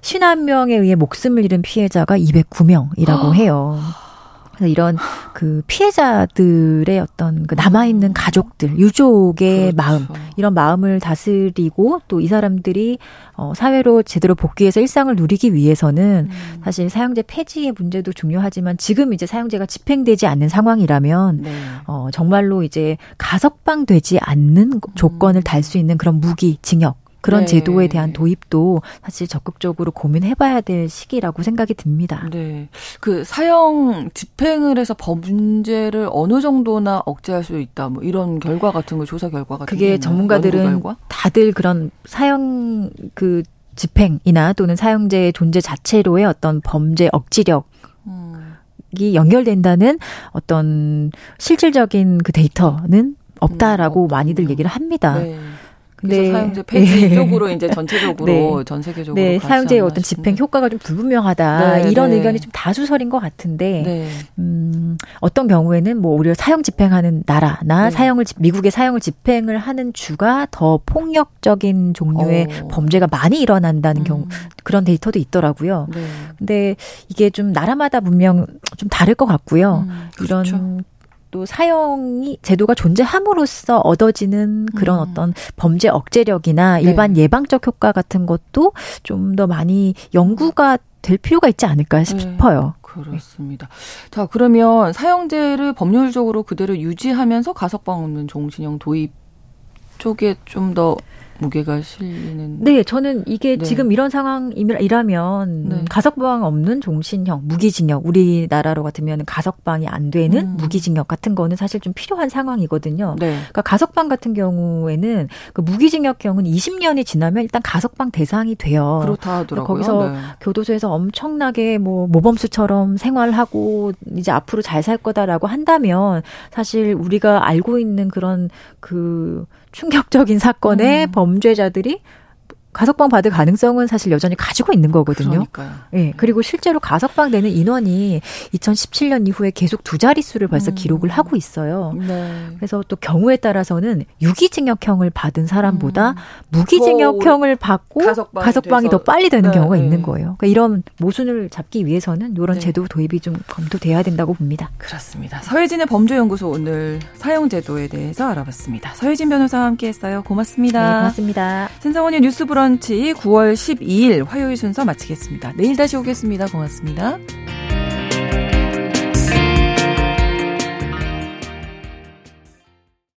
51명에 의해 목숨을 잃은 피해자가 209명이라고 해요. 그래서 이런 그 피해자들의 어떤 그 남아있는 가족들, 유족의 그렇죠. 마음, 이런 마음을 다스리고 또 이 사람들이 어, 사회로 제대로 복귀해서 일상을 누리기 위해서는 음. 사실 사형제 폐지의 문제도 중요하지만 지금 이제 사형제가 집행되지 않는 상황이라면 네. 어, 정말로 이제 가석방되지 않는 조건을 음. 달수 있는 그런 무기, 징역 그런 네. 제도에 대한 도입도 사실 적극적으로 고민해봐야 될 시기라고 생각이 듭니다. 네. 그 사형 집행을 해서 범죄를 어느 정도나 억제할 수 있다. 뭐 이런 결과 같은 거 조사 결과 같은 그게 전문가들은 다들 그런 사형 그 집행이나 또는 사형제의 존재 자체로의 어떤 범죄 억지력 이 연결된다는 어떤 실질적인 그 데이터는 없다라고 음, 많이들 얘기를 합니다. 네. 네. 사용제 폐지 네. 쪽으로 이제 전체적으로 <laughs> 네. 전 세계적으로 네. 사용제의 어떤 집행 효과가 좀 불분명하다 네. 이런 네. 의견이 좀 다수설인 것 같은데 네. 음, 어떤 경우에는 뭐 오히려 사형 집행하는 나라나 사형을 미국의 사형을 집행을 하는 주가 더 폭력적인 종류의 어. 범죄가 많이 일어난다는 음. 경우 그런 데이터도 있더라고요. 근데 이게 좀 나라마다 분명 좀 다를 것 같고요. 음, 그렇죠. 이런 또 사형이 제도가 존재함으로써 얻어지는 그런 음. 어떤 범죄 억제력이나 네. 일반 네. 예방적 효과 같은 것도 좀 더 많이 연구가 될 필요가 있지 않을까 네. 싶어요. 네. 그렇습니다. 자, 그러면 사형제를 법률적으로 그대로 유지하면서 가석방 없는 종신형 도입 쪽에 좀더 무게가 실리는. 네, 저는 이게 네. 지금 이런 상황이라면 네. 가석방 없는 종신형, 무기징역, 우리나라로 같으면 가석방이 안 되는 음. 무기징역 같은 거는 사실 좀 필요한 상황이거든요. 네. 그러니까 가석방 같은 경우에는 그 무기징역형은 20년이 지나면 일단 가석방 대상이 돼요. 그렇다 하더라고요. 거기서 네. 교도소에서 엄청나게 뭐 모범수처럼 생활하고 이제 앞으로 잘 살 거다라고 한다면 사실 우리가 알고 있는 그런 그 충격적인 사건의 음. 범죄자들이 가석방 받을 가능성은 사실 여전히 가지고 있는 거거든요. 그러니까요. 예. 그리고 실제로 가석방 되는 인원이 2017년 이후에 계속 두 자릿수를 벌써 음. 기록을 하고 있어요. 네. 그래서 또 경우에 따라서는 유기징역형을 받은 사람보다 음. 무기징역형을 받고 가석방이, 가석방이 더 빨리 되는 네. 경우가 네. 있는 거예요. 그러니까 이런 모순을 잡기 위해서는 이런 네. 제도 도입이 좀 검토돼야 된다고 봅니다. 그렇습니다. 서혜진의 범죄연구소 오늘 사용제도에 대해서 알아봤습니다. 서혜진 변호사와 함께했어요. 고맙습니다. 네, 고맙습니다. 신성원의 뉴스브런 브런치 9월 12일 화요일 순서 마치겠습니다. 내일 다시 오겠습니다. 고맙습니다.